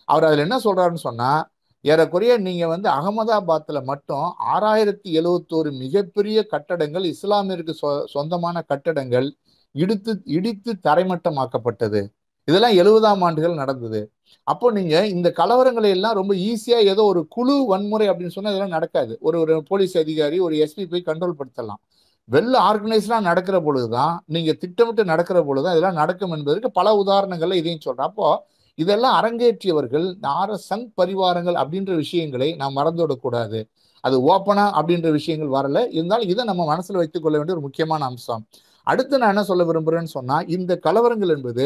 அவர் அதில் என்ன சொல்கிறாருன்னு சொன்னால் ஏறக்குறைய நீங்கள் வந்து அகமதாபாத்தில் மட்டும் ஆறாயிரத்தி எழுவத்தோரு மிகப்பெரிய கட்டடங்கள் இஸ்லாமியருக்கு சொ சொந்தமான கட்டடங்கள் இடித்து இடித்து தரைமட்டமாக்கப்பட்டது. இதெல்லாம் எழுபதாம் ஆண்டுகள் நடந்தது. அப்போ நீங்க இந்த கலவரங்களை எல்லாம் ரொம்ப ஈஸியா ஏதோ ஒரு குழு வன்முறை அப்படின்னு சொன்னா இதெல்லாம் நடக்காது. ஒரு ஒரு போலீஸ் அதிகாரி ஒரு எஸ்பி போய் கண்ட்ரோல் படுத்தலாம். வெள்ள ஆர்கனைஸ்டா நடக்கிற பொழுதுதான் நீங்க திட்டமிட்டு நடக்கிற பொழுதுதான் இதெல்லாம் நடக்கும் என்பதற்கு பல உதாரணங்கள்ல இதையும் சொல்றேன். அப்போ இதெல்லாம் அரங்கேற்றியவர்கள் நார சங் பரிவாரங்கள் அப்படின்ற விஷயங்களை நாம் மறந்துவிடக்கூடாது. அது ஓப்பனா அப்படின்ற விஷயங்கள் வரல. இருந்தாலும் இதை நம்ம மனசுல வைத்துக் கொள்ள வேண்டிய ஒரு முக்கியமான அம்சம். அடுத்து நான் என்ன சொல்ல விரும்புகிறேன்னு சொன்னால் இந்த கலவரங்கள் என்பது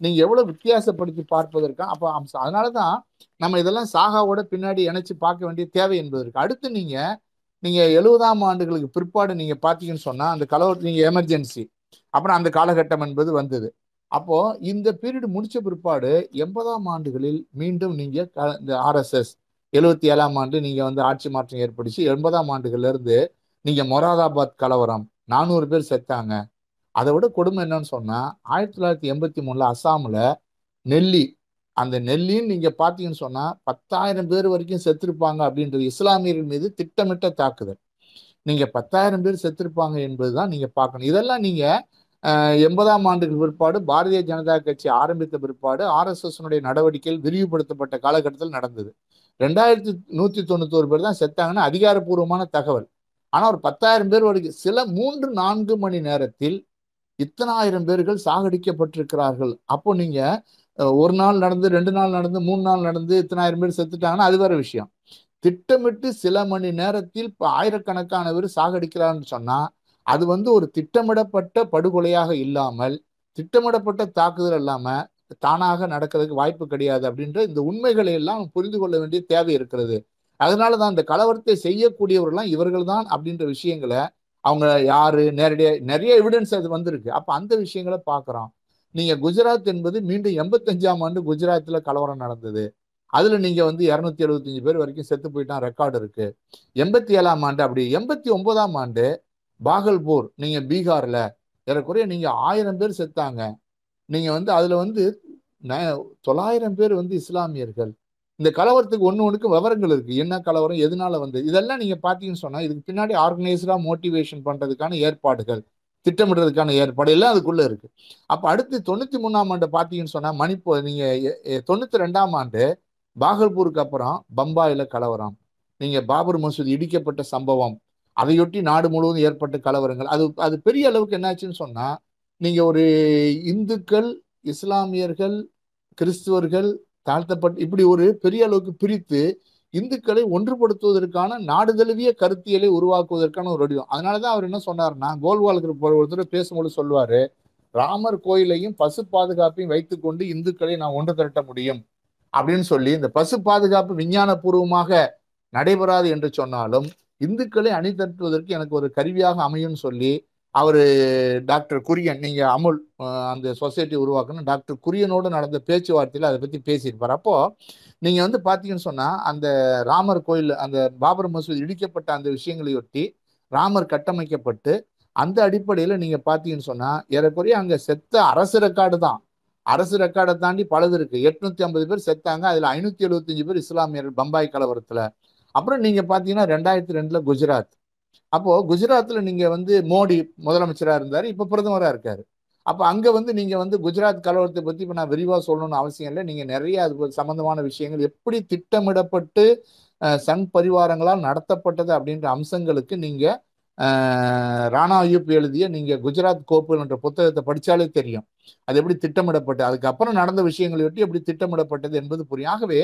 நீங்கள் எவ்வளோ வித்தியாசப்படுத்தி பார்ப்பதற்கா அப்போ அம்சம் அதனாலதான் நம்ம இதெல்லாம் சாகாவோட பின்னாடி இணைச்சி பார்க்க வேண்டிய தேவை என்பது அடுத்து நீங்கள் நீங்கள் எழுபதாம் ஆண்டுகளுக்கு பிற்பாடு நீங்கள் பார்த்தீங்கன்னு சொன்னால் அந்த கலவரத்து நீங்கள் எமர்ஜென்சி. அப்புறம் அந்த காலகட்டம் என்பது வந்தது. அப்போது இந்த பீரியடு முடித்த பிற்பாடு எண்பதாம் ஆண்டுகளில் மீண்டும் நீங்கள் க இந்த ஆர்எஸ்எஸ் எழுபத்தி ஏழாம் ஆண்டு நீங்கள் வந்து ஆட்சி மாற்றம் ஏற்படுச்சு. எண்பதாம் ஆண்டுகள்லேருந்து நீங்கள் மொராதாபாத் கலவரம் நானூறு பேர் செத்தாங்க. அதை விட கொடுமை என்னன்னு சொன்னா ஆயிரத்தி தொள்ளாயிரத்தி எண்பத்தி மூணுல அஸ்ஸாமில் நெல்லி அந்த நெல்லின்னு நீங்க பாத்தீங்கன்னு சொன்னா பத்தாயிரம் பேர் வரைக்கும் செத்திருப்பாங்க அப்படின்றது இஸ்லாமியர்கள் மீது திட்டமிட்ட தாக்குதல். நீங்க பத்தாயிரம் பேர் செத்திருப்பாங்க என்பதுதான் நீங்க பார்க்கணும். இதெல்லாம் நீங்க எண்பதாம் ஆண்டுக்கு பிற்பாடு பாரதிய ஜனதா கட்சி ஆரம்பித்த பிற்பாடு ஆர்எஸ்எஸ்னுடைய நடவடிக்கைகள் விரிவுபடுத்தப்பட்ட காலகட்டத்தில் நடந்தது. ரெண்டாயிரத்தி நூத்தி தொண்ணூத்தோரு பேர் தான் செத்தாங்கன்னு அதிகாரப்பூர்வமான தகவல். ஆனா ஒரு பத்தாயிரம் பேர் வரைக்கும் சில மூன்று நான்கு மணி நேரத்தில் இத்தனாயிரம் பேர்கள் சாகடிக்கப்பட்டிருக்கிறார்கள். அப்போ நீங்க ஒரு நாள் நடந்து ரெண்டு நாள் நடந்து மூணு நாள் நடந்து இத்தனாயிரம் பேர் செத்துட்டாங்கன்னா அது வேற விஷயம். திட்டமிட்டு சில மணி நேரத்தில் இப்போ ஆயிரக்கணக்கான பேர் சாகடிக்கிறான்னு சொன்னா அது வந்து ஒரு திட்டமிடப்பட்ட படுகொலையாக இல்லாமல் திட்டமிடப்பட்ட தாக்குதல் இல்லாம தானாக நடக்கிறதுக்கு வாய்ப்பு கிடையாது அப்படின்ற இந்த உண்மைகளை எல்லாம் புரிந்து கொள்ள வேண்டிய தேவை இருக்கிறது. அதனாலதான் இந்த கலவரத்தை செய்யக்கூடியவர்கள்லாம் இவர்கள் தான் அப்படின்ற விஷயங்களை அவங்க யாரு? நேரடியாக நிறைய எவிடன்ஸ் அது வந்திருக்கு. அப்போ அந்த விஷயங்களை பார்க்குறோம். நீங்கள் குஜராத் என்பது மீண்டும் எண்பத்தஞ்சாம் ஆண்டு குஜராத்தில் கலவரம் நடந்தது. அதில் நீங்கள் வந்து இரநூத்தி எழுபத்தஞ்சு பேர் வரைக்கும் செத்து போயிட்டான் ரெக்கார்டு இருக்குது எண்பத்தி ஏழாம் ஆண்டு அப்படி எண்பத்தி ஒன்பதாம் ஆண்டு பாகல்பூர் நீங்கள் பீகாரில் ஏறக்குறைய நீங்கள் ஆயிரம் பேர் செத்தாங்க. நீங்கள் வந்து அதில் வந்து தொள்ளாயிரம் பேர் வந்து இஸ்லாமியர்கள். இந்த கலவரத்துக்கு ஒன்று ஒன்றுக்கு விவரங்கள் இருக்குது என்ன கலவரம் எதனால வந்து இதெல்லாம் நீங்கள் பார்த்தீங்கன்னு சொன்னால் இதுக்கு பின்னாடி ஆர்கனைஸ்டாக மோட்டிவேஷன் பண்ணுறதுக்கான ஏற்பாடுகள் திட்டமிடுறதுக்கான ஏற்பாடு எல்லாம் அதுக்குள்ளே இருக்குது அப்போ அடுத்து தொண்ணூற்றி மூணாம் ஆண்டு பார்த்தீங்கன்னு சொன்னால் மணிப்பூர் நீங்கள் தொண்ணூற்றி ரெண்டாம் ஆண்டு பாகல்பூருக்கு அப்புறம் பம்பாயில் கலவரம். நீங்கள் பாபர் மசூதி இடிக்கப்பட்ட சம்பவம் அதையொட்டி நாடு முழுவதும் ஏற்பட்ட கலவரங்கள். அது அது பெரிய அளவுக்கு என்னாச்சுன்னு சொன்னால் நீங்கள் ஒரு இந்துக்கள் இஸ்லாமியர்கள் கிறிஸ்துவர்கள் தாழ்த்தப்பட்டு இப்படி ஒரு பெரிய அளவுக்கு பிரித்து இந்துக்களை ஒன்றுபடுத்துவதற்கான நாடு தழுவிய கருத்தியலை உருவாக்குவதற்கான ஒரு வடிவம். அதனாலதான் அவர் என்ன சொன்னார்னா கோல்வாலுக்கு ஒருத்தர் பேசும்போது சொல்லுவாரு ராமர் கோயிலையும் பசு பாதுகாப்பையும் வைத்துக்கொண்டு இந்துக்களை நான் ஒன்று திரட்ட முடியும் அப்படின்னு சொல்லி இந்த பசு பாதுகாப்பு விஞ்ஞான பூர்வமாக நடைபெறாது என்று சொன்னாலும் இந்துக்களை அணி திரட்டுவதற்கு எனக்கு ஒரு கருவியாக அமையும்னு சொல்லி அவர் டாக்டர் குரியன் நீங்கள் அமுல் அந்த சொசைட்டி உருவாக்கணும். டாக்டர் குரியனோடு நடந்த பேச்சுவார்த்தையில் அதை பற்றி பேசியிருப்பார். அப்போது நீங்கள் வந்து பார்த்தீங்கன்னு சொன்னால் அந்த ராமர் கோயில் அந்த பாபர் மசூதி இடிக்கப்பட்ட அந்த விஷயங்களையொட்டி ராமர் கட்டமைக்கப்பட்டு அந்த அடிப்படையில் நீங்கள் பார்த்தீங்கன்னு சொன்னால் ஏறக்குறைய அங்கே செத்த அரசு ரெக்கார்டு தான். அரசு ரெக்கார்டை தாண்டி பலது இருக்குது எட்நூற்றி ஐம்பது பேர் செத்தாங்க. அதில் ஐநூற்றி எழுபத்தஞ்சு பேர் இஸ்லாமியர்கள் பம்பாய் கலவரத்தில். அப்புறம் நீங்கள் பார்த்தீங்கன்னா ரெண்டாயிரத்தி ரெண்டில் குஜராத். அப்போ குஜராத்ல நீங்க வந்து மோடி முதலமைச்சரா இருந்தாரு இப்ப பிரதமரா இருக்காரு. அப்ப அங்க வந்து நீங்க வந்து குஜராத் கலவரத்தை பத்தி இப்ப நான் விரிவா சொல்லணும்னு அவசியம் இல்லை. நீங்க நிறைய அது சம்பந்தமான விஷயங்கள் எப்படி திட்டமிடப்பட்டு சங் பரிவாரங்களால் நடத்தப்பட்டது அப்படின்ற அம்சங்களுக்கு நீங்க ராணா அய்யூப் எழுதிய நீங்க குஜராத் கோப்பு என்ற புத்தகத்தை படிச்சாலே தெரியும். அது எப்படி திட்டமிடப்பட்டு அதுக்கப்புறம் நடந்த விஷயங்களை ஒட்டி எப்படி திட்டமிடப்பட்டது என்பது புரியும். ஆகவே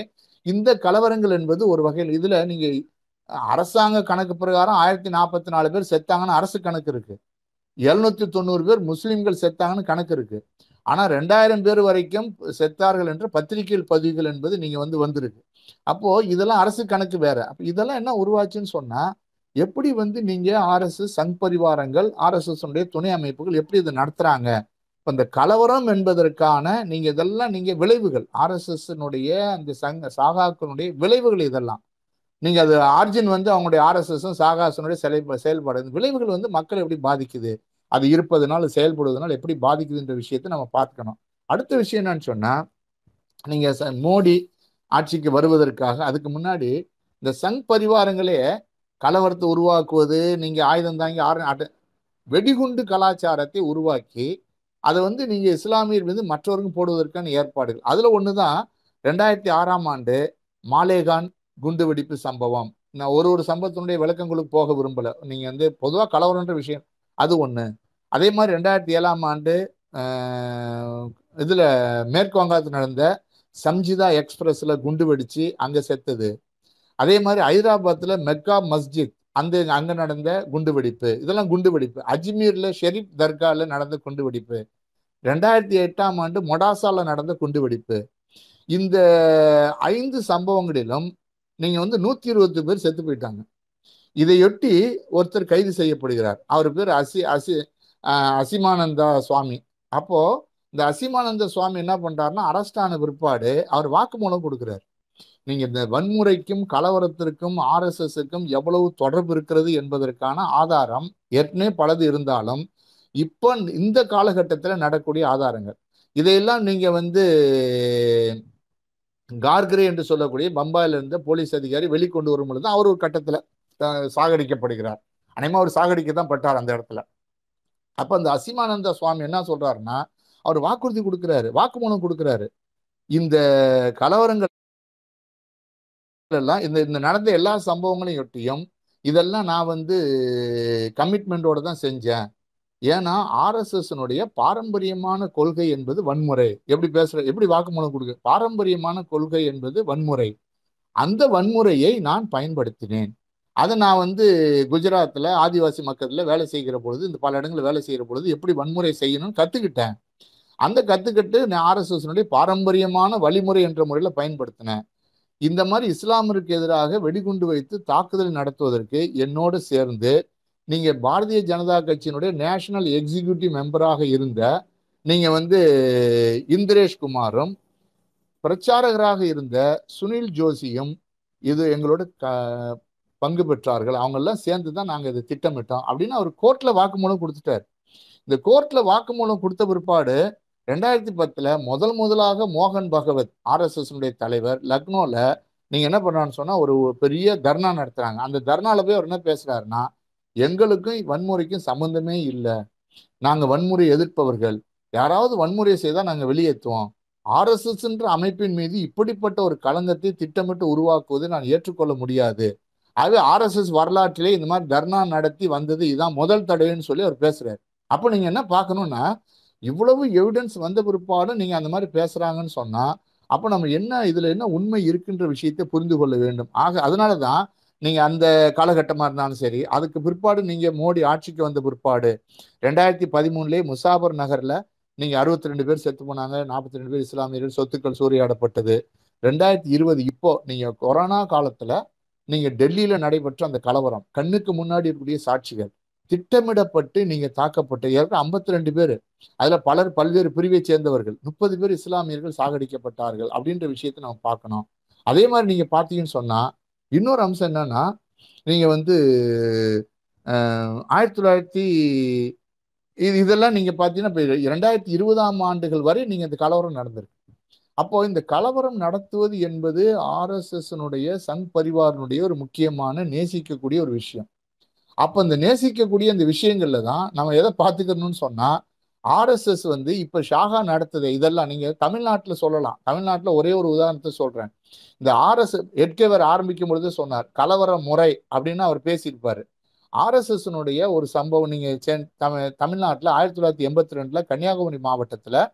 இந்த கலவரங்கள் என்பது ஒரு வகையில் இதுல நீங்க அரசாங்க கணக்கு பிரகாரம் ஆயிரத்தி நாற்பத்தி நாலு பேர் செத்தாங்கன்னு அரசு கணக்கு இருக்கு. எழுநூத்தி தொண்ணூறு பேர் முஸ்லீம்கள் செத்தாங்கன்னு கணக்கு இருக்கு. ஆனா ரெண்டாயிரம் பேர் வரைக்கும் செத்தார்கள் என்ற பத்திரிகையில் பதிவுகள் என்பது நீங்க வந்து வந்திருக்கு. அப்போ இதெல்லாம் அரசு கணக்கு வேற. அப்போ இதெல்லாம் என்ன உருவாச்சுன்னு சொன்னா எப்படி வந்து நீங்க ஆர்எஸ்எஸ் சங் பரிவாரங்கள் ஆர்எஸ்எஸ்னுடைய துணை அமைப்புகள் எப்படி இதை நடத்துறாங்க? இப்போ இந்த கலவரம் என்பதற்கான நீங்க இதெல்லாம் நீங்க விளைவுகள் ஆர்எஸ்எஸ்னுடைய அந்த சங்க சாகாக்களுடைய விளைவுகள் இதெல்லாம். நீங்கள் அது ஆர்ஜின் வந்து அவங்களுடைய ஆர்எஸ்எஸும் சாகாசனுடைய செலை செயல்பாடு. இந்த விளைவுகள் வந்து மக்கள் எப்படி பாதிக்குது? அது இருப்பதனால செயல்படுவதனால எப்படி பாதிக்குதுன்ற விஷயத்தை நம்ம பார்க்கணும். அடுத்த விஷயம் என்னன்னு சொன்னால் நீங்கள் ச- மோடி ஆட்சிக்கு வருவதற்காக அதுக்கு முன்னாடி இந்த சங் பரிவாரங்களே கலவரத்தை உருவாக்குவது நீங்கள் ஆயுதம் தாங்கி ஆறு வெடிகுண்டு கலாச்சாரத்தை உருவாக்கி அதை வந்து நீங்கள் இஸ்லாமியர் மீது மற்றவருக்கும் போடுவதற்கான ஏற்பாடுகள். அதில் ஒன்று தான் ரெண்டாயிரத்தி ஆறாம் ஆண்டு மாலேகான் குண்டு வெடிப்பு சம்பவம். நான் ஒரு ஒரு சம்பவத்தினுடைய விளக்கங்களுக்கு போக விரும்பல. நீங்கள் வந்து பொதுவாக கலவரன்ற விஷயம் அது ஒன்று அதே மாதிரி ரெண்டாயிரத்தி ஏழாம் ஆண்டு இதில் மேற்கு வங்காளத்தில் நடந்த சம்ஜிதா எக்ஸ்பிரஸில் குண்டு வெடித்து அங்கே செத்தது. அதே மாதிரி ஹைதராபாத்தில் மெக்கா மஸ்ஜித் அந்த அங்கே நடந்த குண்டு வெடிப்பு. இதெல்லாம் குண்டு வெடிப்பு. அஜ்மீரில் ஷெரீப் தர்காவில் நடந்த குண்டு வெடிப்பு. ரெண்டாயிரத்தி எட்டாம் ஆண்டு மொடாசாவில் நடந்த குண்டு வெடிப்பு. இந்த ஐந்து சம்பவங்களிலும் நீங்க வந்து நூத்தி இருபத்தி பேர் செத்து போயிட்டாங்க. இதையொட்டி ஒருத்தர் கைது செய்யப்படுகிறார். அவர் பேர் அசி அசி அசிமானந்தா சுவாமி. அப்போ இந்த அசிமானந்த சுவாமி என்ன பண்றாருன்னா அரெஸ்ட் ஆன பிற்பாடு அவர் வாக்குமூலம் கொடுக்கிறார். நீங்க இந்த வன்முறைக்கும் கலவரத்திற்கும் ஆர்எஸ்எஸ்க்கும் எவ்வளவு தொடர்பு இருக்கிறது என்பதற்கான ஆதாரம் ஏற்கனவே பலது இருந்தாலும் இப்போ இந்த காலகட்டத்தில் நடக்கூடிய ஆதாரங்கள். இதையெல்லாம் நீங்க வந்து கார்கிரே என்று சொல்லக்கூடிய பம்பாயில இருந்த போலீஸ் அதிகாரி வெளிக்கொண்டு வரும் பொழுது அவர் ஒரு கட்டத்துல சாகடிக்கப்படுகிறார். அனைமா அவர் சாகடிக்க தான் பட்டார் அந்த இடத்துல. அப்ப அந்த அசிமானந்த சுவாமி என்ன சொல்றாருன்னா அவர் வாக்குறுதி கொடுக்குறாரு வாக்குமூலம் கொடுக்குறாரு. இந்த கலவரங்கள் எல்லாம் இந்த இந்த நடந்த எல்லா சம்பவங்களையும் ஒட்டியும் இதெல்லாம் நான் வந்து கமிட்மெண்டோட தான் செஞ்சேன். ஏன்னா ஆர்எஸ்எஸ்னுடைய பாரம்பரியமான கொள்கை என்பது வன்முறை. எப்படி பேசுற எப்படி வாக்குமூலம் கொடுக்க பாரம்பரியமான கொள்கை என்பது வன்முறை. அந்த வன்முறையை நான் பயன்படுத்தினேன். அதை நான் வந்து குஜராத்தில் ஆதிவாசி மக்களில் வேலை செய்கிற பொழுது இந்த பல இடங்களில் வேலை செய்கிற பொழுது எப்படி வன்முறை செய்யணும்னு கற்றுக்கிட்டேன் அந்த கற்றுக்கிட்டு நான் ஆர்எஸ்எஸ்னுடைய பாரம்பரியமான வழிமுறை என்ற முறையில் பயன்படுத்தினேன். இந்த மாதிரி இஸ்லாமிற்கு எதிராக வெடிகுண்டு வைத்து தாக்குதல் நடத்துவதற்கு என்னோடு சேர்ந்து நீங்கள் பாரதிய ஜனதா கட்சியினுடைய நேஷனல் எக்ஸிகியூட்டிவ் மெம்பராக இருந்த நீங்கள் வந்து இந்திரேஷ் குமாரும் பிரச்சாரகராக இருந்த சுனில் ஜோஷியும் இது எங்களோட க பங்கு பெற்றார்கள். அவங்கெல்லாம் சேர்ந்து தான் நாங்கள் இதை திட்டமிட்டோம் அப்படின்னு அவர் கோர்ட்டில் வாக்குமூலம் கொடுத்துட்டார். இந்த கோர்ட்டில் வாக்குமூலம் கொடுத்த பிற்பாடு ரெண்டாயிரத்தி பத்தில் முதல் முதலாக மோகன் பகவத் ஆர்எஸ்எஸ்னுடைய தலைவர் லக்னோவில் நீங்கள் என்ன பண்ணான்னு சொன்னால் ஒரு பெரிய தர்ணா நடத்துகிறாங்க அந்த தர்ணாவில் போய் அவர் என்ன பேசுகிறாருன்னா எங்களுக்கும் வன்முறைக்கும் சம்மந்தமே இல்லை. நாங்கள் வன்முறை எதிர்ப்பவர்கள். யாராவது வன்முறையை செய்தால் நாங்கள் வெளியேற்றுவோம். ஆர்எஸ்எஸ்ன்ற அமைப்பின் மீது இப்படிப்பட்ட ஒரு களங்கத்தை திட்டமிட்டு உருவாக்குவதை நான் ஏற்றுக்கொள்ள முடியாது. ஆகவே ஆர்எஸ்எஸ் வரலாற்றிலே இந்த மாதிரி தர்ணா நடத்தி வந்தது இதுதான் முதல் தடவைன்னு சொல்லி அவர் பேசுறாரு. அப்போ நீங்கள் என்ன பார்க்கணும்னா இவ்வளவு எவிடன்ஸ் வந்த பிற்பாடும் நீங்கள் அந்த மாதிரி பேசுகிறாங்கன்னு சொன்னால் அப்போ நம்ம என்ன இதில் என்ன உண்மை இருக்குன்ற விஷயத்தை புரிந்து கொள்ள வேண்டும். ஆக அதனால தான் நீங்கள் அந்த காலகட்டமாக இருந்தாலும் சரி அதுக்கு பிற்பாடு நீங்கள் மோடி ஆட்சிக்கு வந்த பிற்பாடு ரெண்டாயிரத்தி பதிமூணுலேயே முசாபர் நகரில் நீங்கள் அறுபத்தி ரெண்டு பேர் செத்து போனாங்க நாற்பத்தி ரெண்டு பேர் இஸ்லாமியர்கள் சொத்துக்கள் சூறையாடப்பட்டது. ரெண்டாயிரத்தி இருபது இப்போ நீங்கள் கொரோனா காலத்தில் நீங்கள் டெல்லியில் நடைபெற்ற அந்த கலவரம் கண்ணுக்கு முன்னாடி இருக்கக்கூடிய சாட்சிகள் திட்டமிடப்பட்டு நீங்கள் தாக்கப்பட்ட ஏற்கனவே ஐம்பத்தி ரெண்டு பேர் அதில் பலர் பல்வேறு பிரிவை சேர்ந்தவர்கள் முப்பது பேர் இஸ்லாமியர்கள் சாகடிக்கப்பட்டார்கள் அப்படின்ற விஷயத்தை நம்ம பார்க்கணும். அதே மாதிரி நீங்கள் பார்த்தீங்கன்னு சொன்னால் இன்னொரு அம்சம் என்னன்னா நீங்க வந்து ஆயிரத்தி தொள்ளாயிரத்தி இது இதெல்லாம் நீங்க பார்த்தீங்கன்னா இப்போ இரண்டாயிரத்தி இருபதாம் ஆண்டுகள் வரை நீங்க இந்த கலவரம் நடந்திருக்கு. அப்போ இந்த கலவரம் நடத்துவது என்பது ஆர்எஸ்எஸ்னுடைய சங் பரிவாரனுடைய ஒரு முக்கியமான நேசிக்கக்கூடிய ஒரு விஷயம். அப்போ இந்த நேசிக்கக்கூடிய இந்த விஷயங்கள்ல தான் நம்ம எதை பார்த்துக்கணும்னு சொன்னா ஆர்எஸ்எஸ் வந்து இப்ப ஷாகா நடத்துது. இதெல்லாம் நீங்க தமிழ்நாட்டுல சொல்லலாம். தமிழ்நாட்டுல ஒரே ஒரு உதாரணத்தை சொல்றேன். இந்த ஆர்எஸ் எட்கேவர் ஆரம்பிக்கும் பொழுது சொன்னார் கலவர முறை அப்படின்னு அவர் பேசியிருப்பாரு. ஆர்எஸ்எஸ்னுடைய ஒரு சம்பவம் நீங்க தமிழ் தமிழ்நாட்டில் ஆயிரத்தி தொள்ளாயிரத்தி எண்பத்தி ரெண்டுல கன்னியாகுமரி மாவட்டத்துல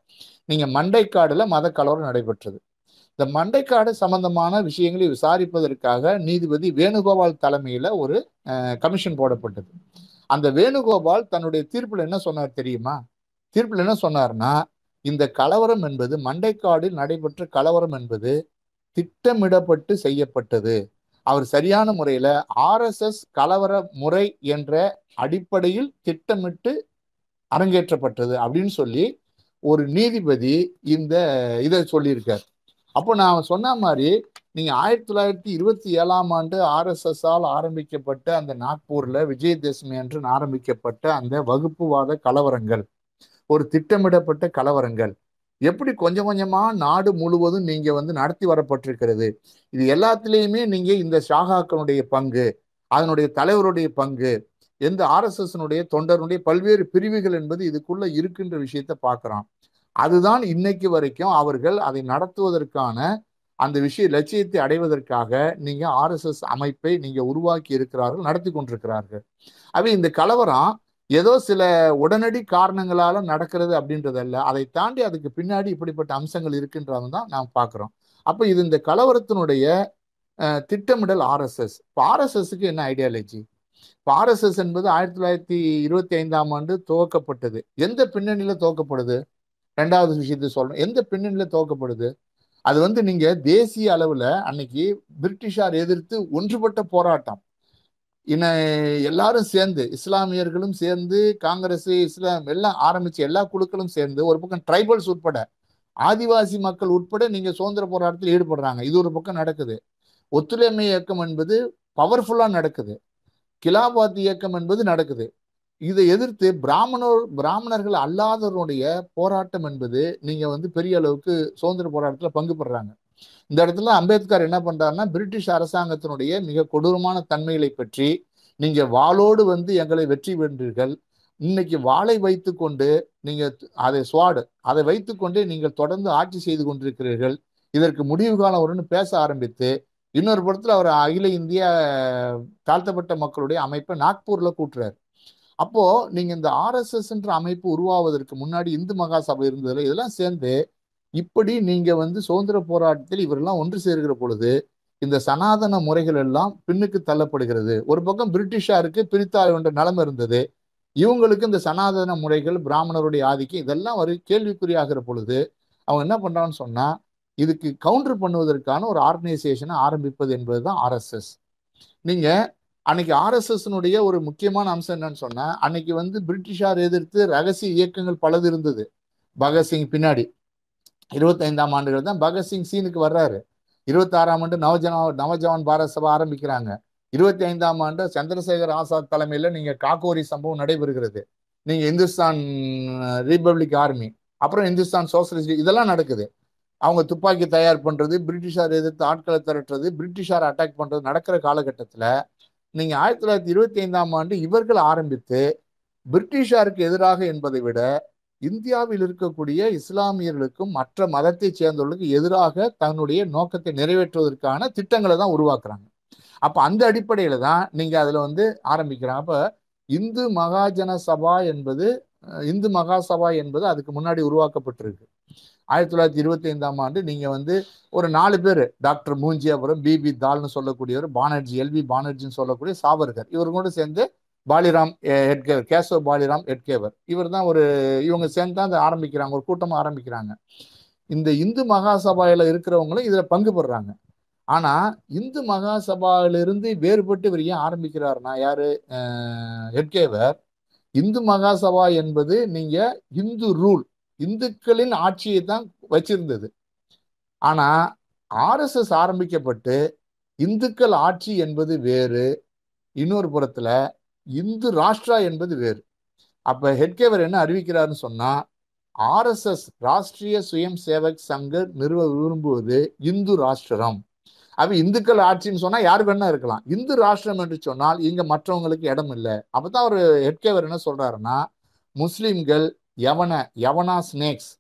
நீங்க மண்டைக்காடுல மத கலவரம் நடைபெற்றது. இந்த மண்டைக்காடு சம்பந்தமான விஷயங்களை விசாரிப்பதற்காக நீதிபதி வேணுகோபால் தலைமையில ஒரு கமிஷன் போடப்பட்டது. அந்த வேணுகோபால் தன்னுடைய தீர்ப்புல என்ன சொன்னார் தெரியுமா? தீர்ப்பில் என்ன சொன்னார்னா இந்த கலவரம் என்பது மண்டைக்காடில் நடைபெற்ற கலவரம் என்பது திட்டமிடப்பட்டு செய்யப்பட்டது. அவர் சரியான முறையில் ஆர்எஸ்எஸ் கலவர முறை என்ற அடிப்படையில் திட்டமிட்டு அரங்கேற்றப்பட்டது அப்படின்னு சொல்லி ஒரு நீதிபதி இந்த இதை சொல்லியிருக்கார். அப்போ நான் சொன்ன மாதிரி நீங்கள் ஆயிரத்தி தொள்ளாயிரத்தி இருபத்தி ஏழாம் ஆண்டு ஆர்எஸ்எஸ்ஸால் ஆரம்பிக்கப்பட்ட அந்த நாக்பூரில் விஜயதசமி அன்று ஆரம்பிக்கப்பட்ட அந்த வகுப்புவாத கலவரங்கள். ஒரு திட்டமிடப்பட்ட கலவரங்கள். எப்படி கொஞ்சம் கொஞ்சமா நாடு முழுவதும் நீங்க வந்து நடத்தி வரப்பட்டிருக்கிறது. இது எல்லாத்துலேயுமே நீங்க இந்த ஷாகாக்களுடைய பங்கு அதனுடைய தலைவருடைய பங்கு எந்த ஆர்எஸ்எஸ்னுடைய தொண்டருடைய பல்வேறு பிரிவுகள் என்பது இதுக்குள்ள இருக்கின்ற விஷயத்த பார்க்குறோம். அதுதான் இன்னைக்கு வரைக்கும் அவர்கள் அதை நடத்துவதற்கான அந்த விஷய லட்சியத்தை அடைவதற்காக நீங்க ஆர்எஸ்எஸ் அமைப்பை நீங்க உருவாக்கி இருக்கிறார்கள் நடத்தி கொண்டிருக்கிறார்கள். அவை இந்த கலவரம் ஏதோ சில உடனடி காரணங்களால நடக்கிறது அப்படின்றதல்ல. அதை தாண்டி அதுக்கு பின்னாடி இப்படிப்பட்ட அம்சங்கள் இருக்கின்றதும் தான் நாம் பார்க்குறோம். அப்போ இது இந்த கலவரத்தினுடைய திட்டமிடல் ஆர்எஸ்எஸ். இப்போ ஆர்எஸ்எஸ்க்கு என்ன ஐடியாலஜி? இப்போ ஆர்எஸ்எஸ் என்பது ஆயிரத்தி தொள்ளாயிரத்தி இருபத்தி ஐந்தாம் ஆண்டு துவக்கப்பட்டது. எந்த பின்னணியில் துவக்கப்படுது? ரெண்டாவது விஷயத்தை சொல்கிறோம் எந்த பின்னணியில் துவக்கப்படுது? அது வந்து நீங்கள் தேசிய அளவில் அன்னைக்கு பிரிட்டிஷார் எதிர்த்து ஒன்றுபட்ட போராட்டம். இன்ன எல்லாரும் சேர்ந்து இஸ்லாமியர்களும் சேர்ந்து காங்கிரஸ் இஸ்லாம் எல்லாம் ஆரம்பிச்சு எல்லா குழுக்களும் சேர்ந்து ஒரு பக்கம் ட்ரைபல்ஸ் உட்பட ஆதிவாசி மக்கள் உட்பட நீங்க சுதந்திர போராட்டத்தில் ஈடுபடுறாங்க. இது ஒரு பக்கம் நடக்குது. ஒத்துழைமை இயக்கம் என்பது பவர்ஃபுல்லா நடக்குது. கிலாபாத் இயக்கம் என்பது நடக்குது. இதை எதிர்த்து பிராமணர் பிராமணர்கள் அல்லாதவருடைய போராட்டம் என்பது நீங்க வந்து பெரிய அளவுக்கு சுதந்திர போராட்டத்தில் பங்கு பெறாங்க. இந்த இடத்துல அம்பேத்கர் என்ன பண்றாருன்னா பிரிட்டிஷ் அரசாங்கத்தினுடைய மிக கொடூரமான தன்மைகளை பற்றி நீங்க வாளோடு வந்து எங்களை வெற்றி வென்றீர்கள். இன்னைக்கு வாளை வைத்து கொண்டு நீங்க அதை சுவாடு அதை வைத்துக்கொண்டே நீங்கள் தொடர்ந்து ஆட்சி செய்து கொண்டிருக்கிறீர்கள். இதற்கு முடிவு காலம் வரும்னு பேச ஆரம்பித்து இன்னொரு படத்துல அவர் அகில இந்திய தாழ்த்தப்பட்ட மக்களுடைய அமைப்பை நாக்பூர்ல கூட்டுறாரு. அப்போ நீங்க இந்த ஆர்எஸ்எஸ்ன்ற அமைப்பு உருவாவதற்கு முன்னாடி இந்து மகாசபை இருந்ததுல இதெல்லாம் சேர்ந்து இப்படி நீங்க வந்து சுதந்திர போராட்டத்தில் இவரெல்லாம் ஒன்று சேர்கிற பொழுது இந்த சனாதன முறைகள் எல்லாம் பின்னுக்கு தள்ளப்படுகிறது. ஒரு பக்கம் பிரிட்டிஷாருக்கு பிரித்தாள் என்ற நிலைமை இருந்தது. இவங்களுக்கு இந்த சனாதன முறைகள் பிராமணருடைய ஆதிக்கம் இதெல்லாம் ஒரு கேள்விக்குறியாகிற பொழுது அவங்க என்ன பண்றான்னு சொன்னா இதுக்கு கவுண்டர் பண்ணுவதற்கான ஒரு ஆர்கனைசேஷனை ஆரம்பிப்பது என்பது தான் ஆர்எஸ்எஸ் நீங்க அன்னைக்கு ஆர்எஸ்எஸ்னுடைய ஒரு முக்கியமான அம்சம் என்னன்னு சொன்னா அன்னைக்கு வந்து பிரிட்டிஷார் எதிர்த்து ரகசிய இயக்கங்கள் பலது இருந்தது. பகத்சிங் பின்னாடி. இருபத்தைந்தாம் ஆண்டுகள் தான் பகத்சிங் சீனுக்கு வர்றாரு. இருபத்தாறாம் ஆண்டு நவஜன நவஜவான் பாரத் சபா ஆரம்பிக்கிறாங்க. இருபத்தி ஐந்தாம் ஆண்டு சந்திரசேகர் ஆசாத் தலைமையில் நீங்கள் காக்கோரி சம்பவம் நடைபெறுகிறது. நீங்கள் இந்துஸ்தான் ரிபப்ளிக் ஆர்மி அப்புறம் இந்துஸ்தான் சோசலிஸ்ட் இதெல்லாம் நடக்குது. அவங்க துப்பாக்கி தயார் பண்ணுறது பிரிட்டிஷார் எதிர்த்து ஆட்களை திரட்டுறது பிரிட்டிஷார் அட்டாக் பண்ணுறது நடக்கிற காலகட்டத்தில் நீங்கள் ஆயிரத்தி தொள்ளாயிரத்தி இருபத்தி ஐந்தாம் ஆண்டு இவர்கள் ஆரம்பித்து பிரிட்டிஷாருக்கு எதிராக என்பதை விட இந்தியாவில் இருக்கக்கூடிய இஸ்லாமியர்களுக்கும் மற்ற மதத்தை சேர்ந்தவர்களுக்கு எதிராக தன்னுடைய நோக்கத்தை நிறைவேற்றுவதற்கான திட்டங்களை தான் உருவாக்குறாங்க. அப்போ அந்த அடிப்படையில் தான் நீங்கள் அதில் வந்து ஆரம்பிக்கிறாங்க அப்போ இந்து மகாஜன சபா என்பது இந்து மகாசபா என்பது அதுக்கு முன்னாடி உருவாக்கப்பட்டிருக்கு. ஆயிரத்தி தொள்ளாயிரத்தி இருபத்தி ஐந்தாம் ஆண்டு நீங்கள் வந்து ஒரு நாலு பேர் டாக்டர் மூஞ்சியாபுரம் பிபி தால்னு சொல்லக்கூடியவர் பானர்ஜி எல்வி பானர்ஜின்னு சொல்லக்கூடிய சாவர்கர் இவர் கூட சேர்ந்து பாலிராம் எட்கேவர் கேசவ் பாலிராம் எட்கேவர் இவர் தான் ஒரு இவங்க சேர்ந்து தான் அதை ஆரம்பிக்கிறாங்க ஒரு கூட்டமாக ஆரம்பிக்கிறாங்க. இந்த இந்து மகாசபாவில் இருக்கிறவங்களும் இதில் பங்கு பெறுறாங்க ஆனால் இந்து மகாசபாவிலிருந்து வேறுபட்டு இவர் ஏன் ஆரம்பிக்கிறாருன்னா யார்? எட்கேவர் இந்து மகாசபா என்பது நீங்கள் இந்து ரூல் இந்துக்களின் ஆட்சியை தான் வச்சிருந்தது. ஆனால் ஆர்எஸ்எஸ் ஆரம்பிக்கப்பட்டு இந்துக்கள் ஆட்சி என்பது வேறு. இன்னொரு புறத்தில் இந்து ராஷ்டிரா என்பது வேறு. அப்போ ஹெட்கேவர் என்ன அறிவிக்கிறாருன்னு சொன்னால் ஆர்எஸ்எஸ் ராஷ்டிரிய சுயம் சேவக் சங்க நிறுவ விரும்புவது இந்து ராஷ்டிரம். அப்போ இந்துக்கள் ஆட்சின்னு சொன்னால் யாரு வேணா இருக்கலாம். இந்து ராஷ்டிரம் என்று சொன்னால் இங்கே மற்றவங்களுக்கு இடம் இல்லை. அப்பதான் ஒரு ஹெட்கேவர் என்ன சொல்கிறாருன்னா முஸ்லீம்கள் யவன யவனா ஸ்னேக்ஸ்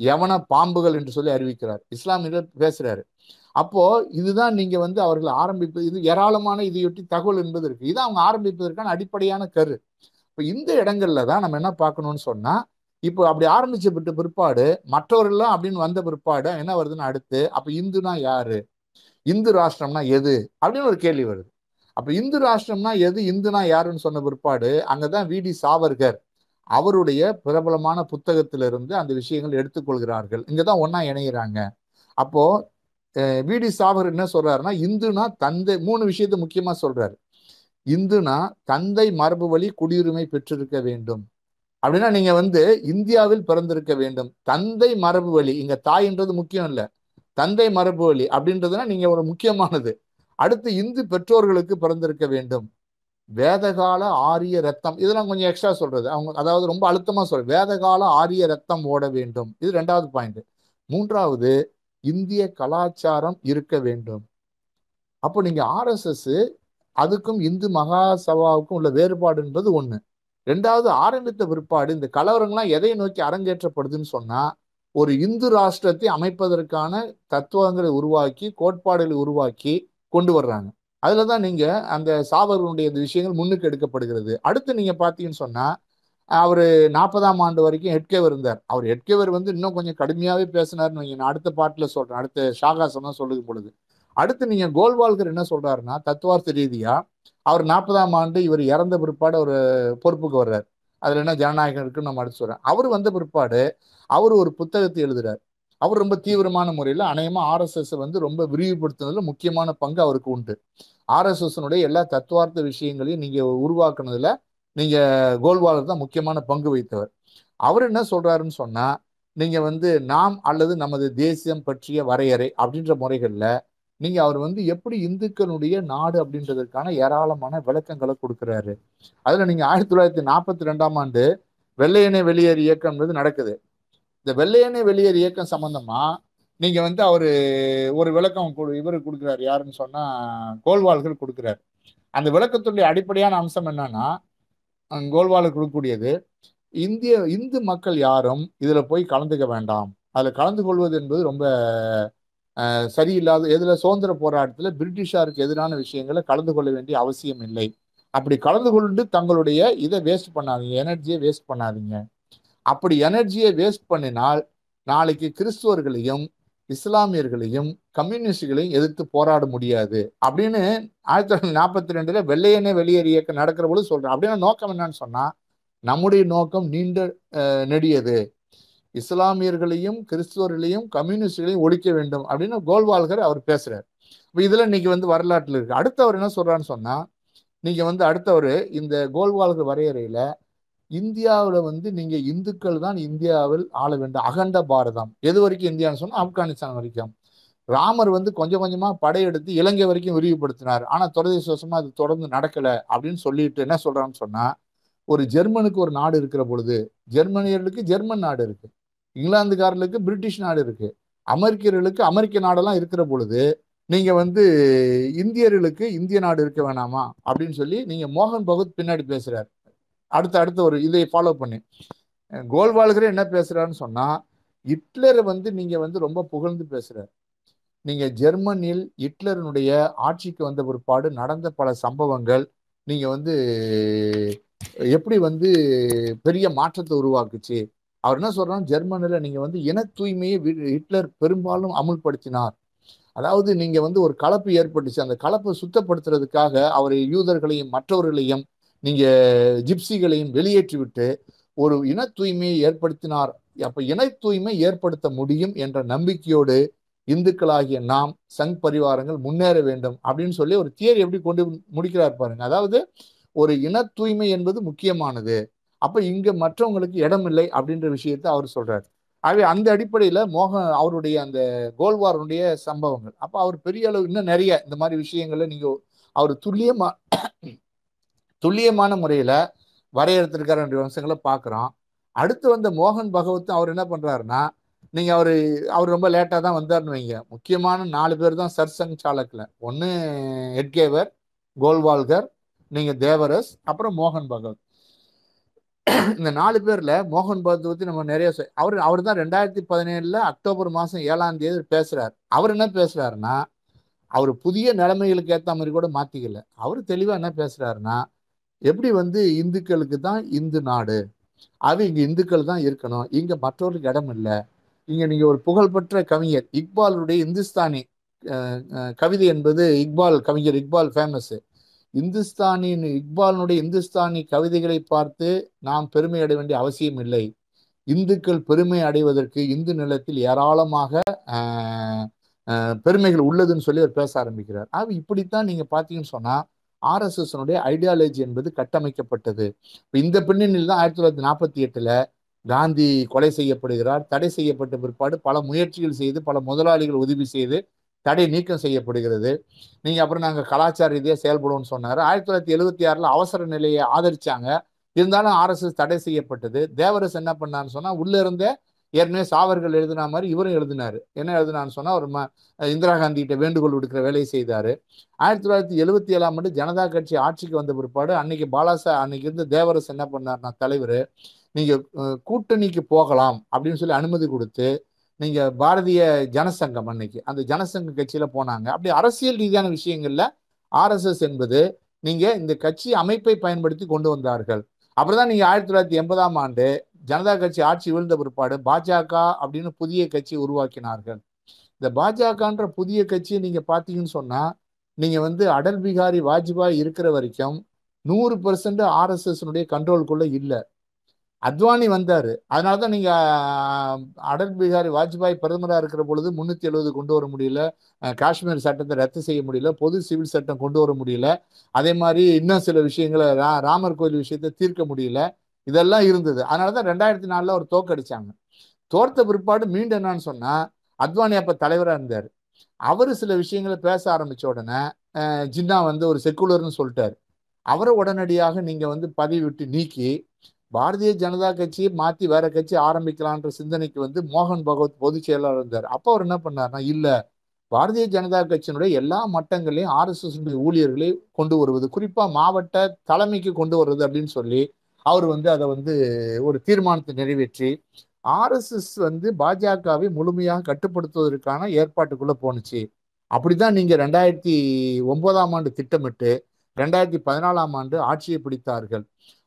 யவன பாம்புகள் என்று சொல்லி அறிவிக்கிறார். இஸ்லாமியர் பேசுகிறாரு அப்போ இதுதான் நீங்க வந்து அவர்கள் ஆரம்பிப்பது இது ஏராளமான இதையொட்டி தகவல் என்பது இருக்கு. இது அவங்க ஆரம்பிப்பதற்கான அடிப்படையான கரு. இப்போ இந்த இடங்கள்ல தான் நம்ம என்ன பார்க்கணும்னு சொன்னா இப்போ அப்படி ஆரம்பிச்சப்பட்ட பிற்பாடு மற்றவர்கள்லாம் அப்படின்னு வந்த பிற்பாடு என்ன வருதுன்னு அடுத்து அப்ப இந்துனா யாரு? இந்து ராஷ்டிரம்னா எது? அப்படின்னு ஒரு கேள்வி வருது. அப்ப இந்து ராஷ்டிரம்னா எது? இந்துனா யாருன்னு சொன்ன பிற்பாடு அங்கதான் வி. டி. சாவர்கர் அவருடைய பிரபலமான புத்தகத்திலிருந்து அந்த விஷயங்கள் எடுத்துக்கொள்கிறார்கள். இங்கதான் ஒன்றா இணைகிறாங்க அப்போ வீடி சாவகர் சாவர் என்ன சொல்றாருன்னா இந்துனா தந்தை மூணு விஷயத்த முக்கியமா சொல்றாரு. இந்துனா தந்தை மரபு வழி குடியுரிமை பெற்றிருக்க வேண்டும். அப்படின்னா நீங்க வந்து இந்தியாவில் பிறந்திருக்க வேண்டும். தந்தை மரபு வழி இங்க தாய்ன்றது முக்கியம் இல்லை. தந்தை மரபு வழி அப்படின்றதுனா நீங்க ஒரு முக்கியமானது. அடுத்து இந்து பெற்றோர்களுக்கு பிறந்திருக்க வேண்டும். வேதகால ஆரிய ரத்தம் இதெல்லாம் கொஞ்சம் எக்ஸ்ட்ரா சொல்றது. அவங்க அதாவது ரொம்ப அழுத்தமா சொல்ற வேதகால ஆரிய ரத்தம் ஓட வேண்டும். இது ரெண்டாவது பாயிண்ட் மூன்றாவது இந்திய கலாச்சாரம் இருக்க வேண்டும். அப்போ நீங்கள் ஆர்எஸ்எஸ் அதுக்கும் இந்து மகாசபாவுக்கும் உள்ள வேறுபாடு என்பது ஒன்று ரெண்டாவது ஆரம்பித்த பிற்பாடு இந்த கலவரங்கள்லாம் எதை நோக்கி அரங்கேற்றப்படுதுன்னு சொன்னால் ஒரு இந்து ராஷ்டிரத்தை அமைப்பதற்கான தத்துவங்களை உருவாக்கி கோட்பாடுகளை உருவாக்கி கொண்டு வர்றாங்க. அதில் தான் நீங்கள் அந்த சாவர்களுடைய இந்த விஷயங்கள் முன்னுக்கு எடுக்கப்படுகிறது. அடுத்து நீங்கள் பார்த்தீங்கன்னு சொன்னால் அவர் நாற்பதாம் ஆண்டு வரைக்கும் ஹெட்கேவர் இருந்தார். அவர் ஹெட்கேவர் வந்து இன்னும் கொஞ்சம் கடுமையாகவே பேசினார்னு வைங்க நான் அடுத்த பாட்டில் சொல்கிறேன் அடுத்த ஷாகாசம் தான் பொழுது. அடுத்து நீங்கள் கோல்வால்கர் என்ன சொல்கிறாருன்னா தத்துவார்த்த ரீதியாக அவர் நாற்பதாம் ஆண்டு இவர் இறந்த பிற்பாடு ஒரு பொறுப்புக்கு வர்றார். அதில் என்ன ஜனநாயகம் இருக்குன்னு நம்ம அடுத்து சொல்கிறேன் அவர் வந்த பிற்பாடு அவர் ஒரு புத்தகத்தை எழுதுறார். அவர் ரொம்ப தீவிரமான முறையில் அநேகமாக ஆர்எஸ்எஸ் வந்து ரொம்ப விரிவுபடுத்துனதில் முக்கியமான பங்கு அவருக்கு உண்டு. ஆர்எஸ்எஸ்னுடைய எல்லா தத்துவார்த்த விஷயங்களையும் நீங்கள் உருவாக்குனதில் நீங்கள் கோல்வாலர் தான் முக்கியமான பங்கு வைத்தவர் அவர் என்ன சொல்கிறாருன்னு சொன்னால் நீங்கள் வந்து நாம் அல்லது நமது தேசியம் பற்றிய வரையறை அப்படின்ற முறைகளில் நீங்கள் அவர் வந்து எப்படி இந்துக்களுடைய நாடு அப்படின்றதற்கான ஏராளமான விளக்கங்களை கொடுக்குறாரு. அதில் நீங்கள் ஆயிரத்தி தொள்ளாயிரத்தி நாற்பத்தி ரெண்டாம் ஆண்டு வெள்ளையனே வெளியேறு இயக்கம்ன்றது நடக்குது. இந்த வெள்ளையனே வெளியேறு இயக்கம் சம்மந்தமாக நீங்கள் வந்து அவர் ஒரு விளக்கம் இவர் கொடுக்குறாரு யாருன்னு சொன்னால் கோல்வாள்கள் கொடுக்குறாரு. அந்த விளக்கத்துடைய அடிப்படையான அம்சம் என்னன்னா கோல்வாலுக்கு கொடுக்கக்கூடியது. இந்திய இந்து மக்கள் யாரும் இதில் போய் கலந்துக்க வேண்டாம். அதில் கலந்து கொள்வது என்பது ரொம்ப சரியில்லாத எதில் சுதந்திர போராட்டத்தில் பிரிட்டிஷாருக்கு எதிரான விஷயங்களை கலந்து கொள்ள வேண்டிய அவசியம் இல்லை. அப்படி கலந்து கொண்டு தங்களுடைய இதை வேஸ்ட் பண்ணாதீங்க எனர்ஜியை வேஸ்ட் பண்ணாதீங்க. அப்படி எனர்ஜியை வேஸ்ட் பண்ணினால் நாளைக்கு கிறிஸ்துவர்களையும் இஸ்லாமியர்களையும் கம்யூனிஸ்டுகளையும் எதிர்த்து போராட முடியாது. அப்படின்னு ஆயிரத்தி தொள்ளாயிரத்தி நாற்பத்தி ரெண்டுல வெள்ளையனே வெளியேறு இயக்கம் நடக்கிற பொழுது சொல்றேன் அப்படின்னா நோக்கம் என்னன்னு சொன்னா நம்முடைய நோக்கம் நீண்ட நெடியது. இஸ்லாமியர்களையும் கிறிஸ்துவர்களையும் கம்யூனிஸ்டுகளையும் ஒழிக்க வேண்டும் அப்படின்னு கோல்வால்கர் அவர் பேசுறாரு. இப்போ இதுல இன்னைக்கு வந்து வரலாற்றில் இருக்கு. அடுத்தவர் என்ன சொல்றான்னு சொன்னா நீங்க வந்து அடுத்தவர் இந்த கோல்வால்கர் வரையறையில இந்தியாவில் வந்து நீங்க இந்துக்கள் தான் இந்தியாவில் ஆள வேண்டும். அகண்ட பாரதம். எது வரைக்கும் இந்தியான்னு சொன்னா ஆப்கானிஸ்தான் வரைக்கும். ராமர் வந்து கொஞ்சம் கொஞ்சமா படையெடுத்து இலங்கை வரைக்கும் விரிவுபடுத்தினார். ஆனா துரதிருஷ்டவசமா அது தொடர்ந்து நடக்கல அப்படின்னு சொல்லிட்டு என்ன சொல்றான்னு சொன்னா ஒரு ஜெர்மனுக்கு ஒரு நாடு இருக்கிற பொழுது ஜெர்மனியர்களுக்கு ஜெர்மன் நாடு இருக்கு. இங்கிலாந்துக்காரர்களுக்கு பிரிட்டிஷ் நாடு இருக்கு. அமெரிக்கர்களுக்கு அமெரிக்க நாடெல்லாம் இருக்கிற பொழுது நீங்க வந்து இந்தியர்களுக்கு இந்திய நாடு இருக்க வேணாமா அப்படின்னு சொல்லி நீங்க மோகன் பகவத் பின்னாடி பேசுறாரு. அடுத்து அடுத்த ஒரு இதை ஃபாலோ பண்ணி. கோல்வால்கரே என்ன பேசுகிறாருன்னு சொன்னால் ஹிட்லரை வந்து நீங்கள் வந்து ரொம்ப புகழ்ந்து பேசுகிறார் நீங்கள் ஜெர்மனியில் ஹிட்லரினுடைய ஆட்சிக்கு வந்த பிற்பாடு நடந்த பல சம்பவங்கள் நீங்கள் வந்து எப்படி வந்து பெரிய மாற்றத்தை உருவாக்குச்சு? அவர் என்ன சொல்றாரு ஜெர்மனியில் நீங்கள் வந்து இன தூய்மையை ஹிட்லர் பெரும்பாலும் அமுல்படுத்தினார். அதாவது நீங்கள் வந்து ஒரு கலப்பு ஏற்பட்டுச்சு. அந்த கலப்பை சுத்தப்படுத்துறதுக்காக அவர் யூதர்களையும் மற்றவர்களையும் நீங்க ஜிப்சிகளையும் வெளியேற்றிவிட்டு ஒரு இன தூய்மையை ஏற்படுத்தினார். அப்ப இன தூய்மை ஏற்படுத்த முடியும் என்ற நம்பிக்கையோடு இந்துக்களாகிய நாம் சங் பரிவாரங்கள் முன்னேற வேண்டும் அப்படின்னு சொல்லி ஒரு தியரி எப்படி கொண்டு முடிக்கிறார் பாருங்க. அதாவது ஒரு இன தூய்மை என்பது முக்கியமானது. அப்ப இங்க மற்றவங்களுக்கு இடம் இல்லை அப்படின்ற விஷயத்தை அவர் சொல்றாரு. ஆகவே அந்த அடிப்படையில மோகன் அவருடைய அந்த கோல்வாருடைய சம்பவங்கள். அப்ப அவர் பெரிய அளவு இன்னும் நிறைய இந்த மாதிரி விஷயங்கள்ல நீங்க அவர் துல்லியமா துல்லியமான முறையில் வரையறுத்திருக்காரு என்ற வம்சங்களை பார்க்குறோம். அடுத்து வந்த மோகன் பகவத் அவர் என்ன பண்ணுறாருன்னா நீங்கள் அவர் அவர் ரொம்ப லேட்டாக தான் வந்தாருன்னு வைங்க. முக்கியமான நாலு பேர் தான் சர்சங் சாலக்கில் ஒன்று ஹெட்கேவர் கோல்வால்கர் நீங்கள் தேவரஸ் அப்புறம் மோகன் பகவத். இந்த நாலு பேரில் மோகன் பகவத் பற்றி நம்ம நிறைய அவர் அவர் தான் ரெண்டாயிரத்தி பதினேழில் அக்டோபர் மாதம் ஏழாம் தேதி பேசுகிறார் அவர் என்ன பேசுகிறாருன்னா அவர் புதிய நிலைமைகளுக்கு ஏற்ற மாதிரி கூட மாற்றிக்கல அவர் தெளிவாக என்ன பேசுகிறாருன்னா எப்படி வந்து இந்துக்களுக்கு தான் இந்து நாடு? அது இங்கே இந்துக்கள் தான் இருக்கணும். இங்கே மற்றவர்களுக்கு இடம் இல்லை. இங்கே நீங்கள் ஒரு புகழ்பெற்ற கவிஞர் இக்பாலுடைய இந்துஸ்தானி கவிதை என்பது இக்பால் கவிஞர் இக்பால் ஃபேமஸ்ஸு இந்துஸ்தானின் இக்பாலினுடைய இந்துஸ்தானி கவிதைகளை பார்த்து நாம் பெருமை அடைய வேண்டிய அவசியம் இல்லை. இந்துக்கள் பெருமை அடைவதற்கு இந்து நிலத்தில் ஏராளமாக பெருமைகள் உள்ளதுன்னு சொல்லி அவர் பேச ஆரம்பிக்கிறார். ஆக இப்படித்தான் நீங்கள் பார்த்தீங்கன்னு சொன்னால் ஆர்எஸ்எஸ்னுடைய ஐடியாலஜி என்பது கட்டமைக்கப்பட்டது. இப்போ இந்த பின்னணியில் தான் ஆயிரத்தி தொள்ளாயிரத்தி நாற்பத்தி எட்டில் காந்தி கொலை செய்யப்படுகிறார் தடை செய்யப்பட்ட பிற்பாடு பல முயற்சிகள் செய்து பல முதலாளிகள் உதவி செய்து தடை நீக்கம் செய்யப்படுகிறது. நீங்கள் அப்புறம் நாங்கள் கலாச்சார ரீதியாக செயல்படுவோம்னு சொன்னார். ஆயிரத்தி தொள்ளாயிரத்தி எழுபத்தி ஆறில் அவசர நிலையை ஆதரிச்சாங்க. இருந்தாலும் ஆர்எஸ்எஸ் தடை செய்யப்பட்டது. தேவரஸ் என்ன பண்ணான்னு சொன்னால் உள்ளே இருந்த ஏற்கனவே சாவர்கள் எழுதின மாதிரி இவரும் எழுதினாரு. என்ன எழுதினான்னு சொன்னால் ஒரு ம- இந்திரா காந்தி கிட்ட வேண்டுகோள் விடுக்கிற வேலையை செய்தார். ஆயிரத்தி தொள்ளாயிரத்தி எழுபத்தி ஏழாம் ஆண்டு ஜனதா கட்சி ஆட்சிக்கு வந்த பிற்பாடு அன்னைக்கு பாலாசா அன்னைக்கு இருந்து தேவரசு என்ன பண்ணார்னா தலைவர் நீங்கள் கூட்டணிக்கு போகலாம் அப்படின்னு சொல்லி அனுமதி கொடுத்து நீங்கள் பாரதிய ஜனசங்கம் அன்னைக்கு அந்த ஜனசங்க கட்சியில் போனாங்க. அப்படி அரசியல் ரீதியான விஷயங்களில் ஆர்எஸ்எஸ் என்பது நீங்கள் இந்த கட்சி அமைப்பை பயன்படுத்தி கொண்டு வந்தார்கள். அப்புறம் தான் நீங்கள் ஆயிரத்தி தொள்ளாயிரத்தி எண்பதாம் ஆண்டு ஜனதா கட்சி ஆட்சி வீழ்ந்த பிற்பாடு பாஜக அப்படின்னு புதிய கட்சி உருவாக்கினார்கள். இந்த பாஜகன்ற புதிய கட்சியை நீங்கள் பார்த்தீங்கன்னு சொன்னால் நீங்கள் வந்து அடல் பிகாரி வாஜ்பாய் இருக்கிற வரைக்கும் நூறு பெர்சன்ட் ஆர்எஸ்எஸ்னுடைய கண்ட்ரோல்குள்ளே இல்லை. அத்வானி வந்தார். அதனால தான் நீங்கள் அடல் பிகாரி வாஜ்பாய் பிரதமராக இருக்கிற பொழுது முந்நூற்றி எழுபது கொண்டு வர முடியல. காஷ்மீர் சட்டத்தை ரத்து செய்ய முடியல. பொது சிவில் சட்டம் கொண்டு வர முடியல. அதே மாதிரி இன்னும் சில விஷயங்களை ரா ராமர் கோயில் விஷயத்தை தீர்க்க முடியல. இதெல்லாம் இருந்தது. அதனால தான் ரெண்டாயிரத்தி நாலில் அவர் தோக்கடிச்சாங்க தோர்த்த பிற்பாடு மீண்டும் என்னன்னு சொன்னால் அத்வானி அப்போ தலைவராக இருந்தார். அவர் சில விஷயங்களை பேச ஆரம்பித்த உடனே ஜின்னா வந்து ஒரு செக்குலர்னு சொல்லிட்டார். அவரை உடனடியாக நீங்கள் வந்து பதவி விட்டு நீக்கி பாரதிய ஜனதா கட்சியை மாற்றி வேற கட்சி ஆரம்பிக்கலான்ற சிந்தனைக்கு வந்து மோகன் பகவத் பொதுச் செயலாளர் இருந்தார். அப்போ அவர் என்ன பண்ணார்னா இல்லை பாரதிய ஜனதா கட்சியினுடைய எல்லா மட்டங்களையும் ஆர்எஸ்எஸ் ஊழியர்களை கொண்டு வருவது குறிப்பாக மாவட்ட தலைமைக்கு கொண்டு வருவது அப்படின்னு சொல்லி அவர் வந்து அதை வந்து ஒரு தீர்மானத்தை நிறைவேற்றி ஆர்எஸ்எஸ் வந்து பாஜகவை முழுமையாக கட்டுப்படுத்துவதற்கான ஏற்பாட்டுக்குள்ளே போணுச்சு. அப்படிதான் நீங்கள் ரெண்டாயிரத்தி ஒன்பதாம் ஆண்டு திட்டமிட்டு ரெண்டாயிரத்தி பதினாலாம் ஆண்டு ஆட்சியை பிடித்தார்கள்.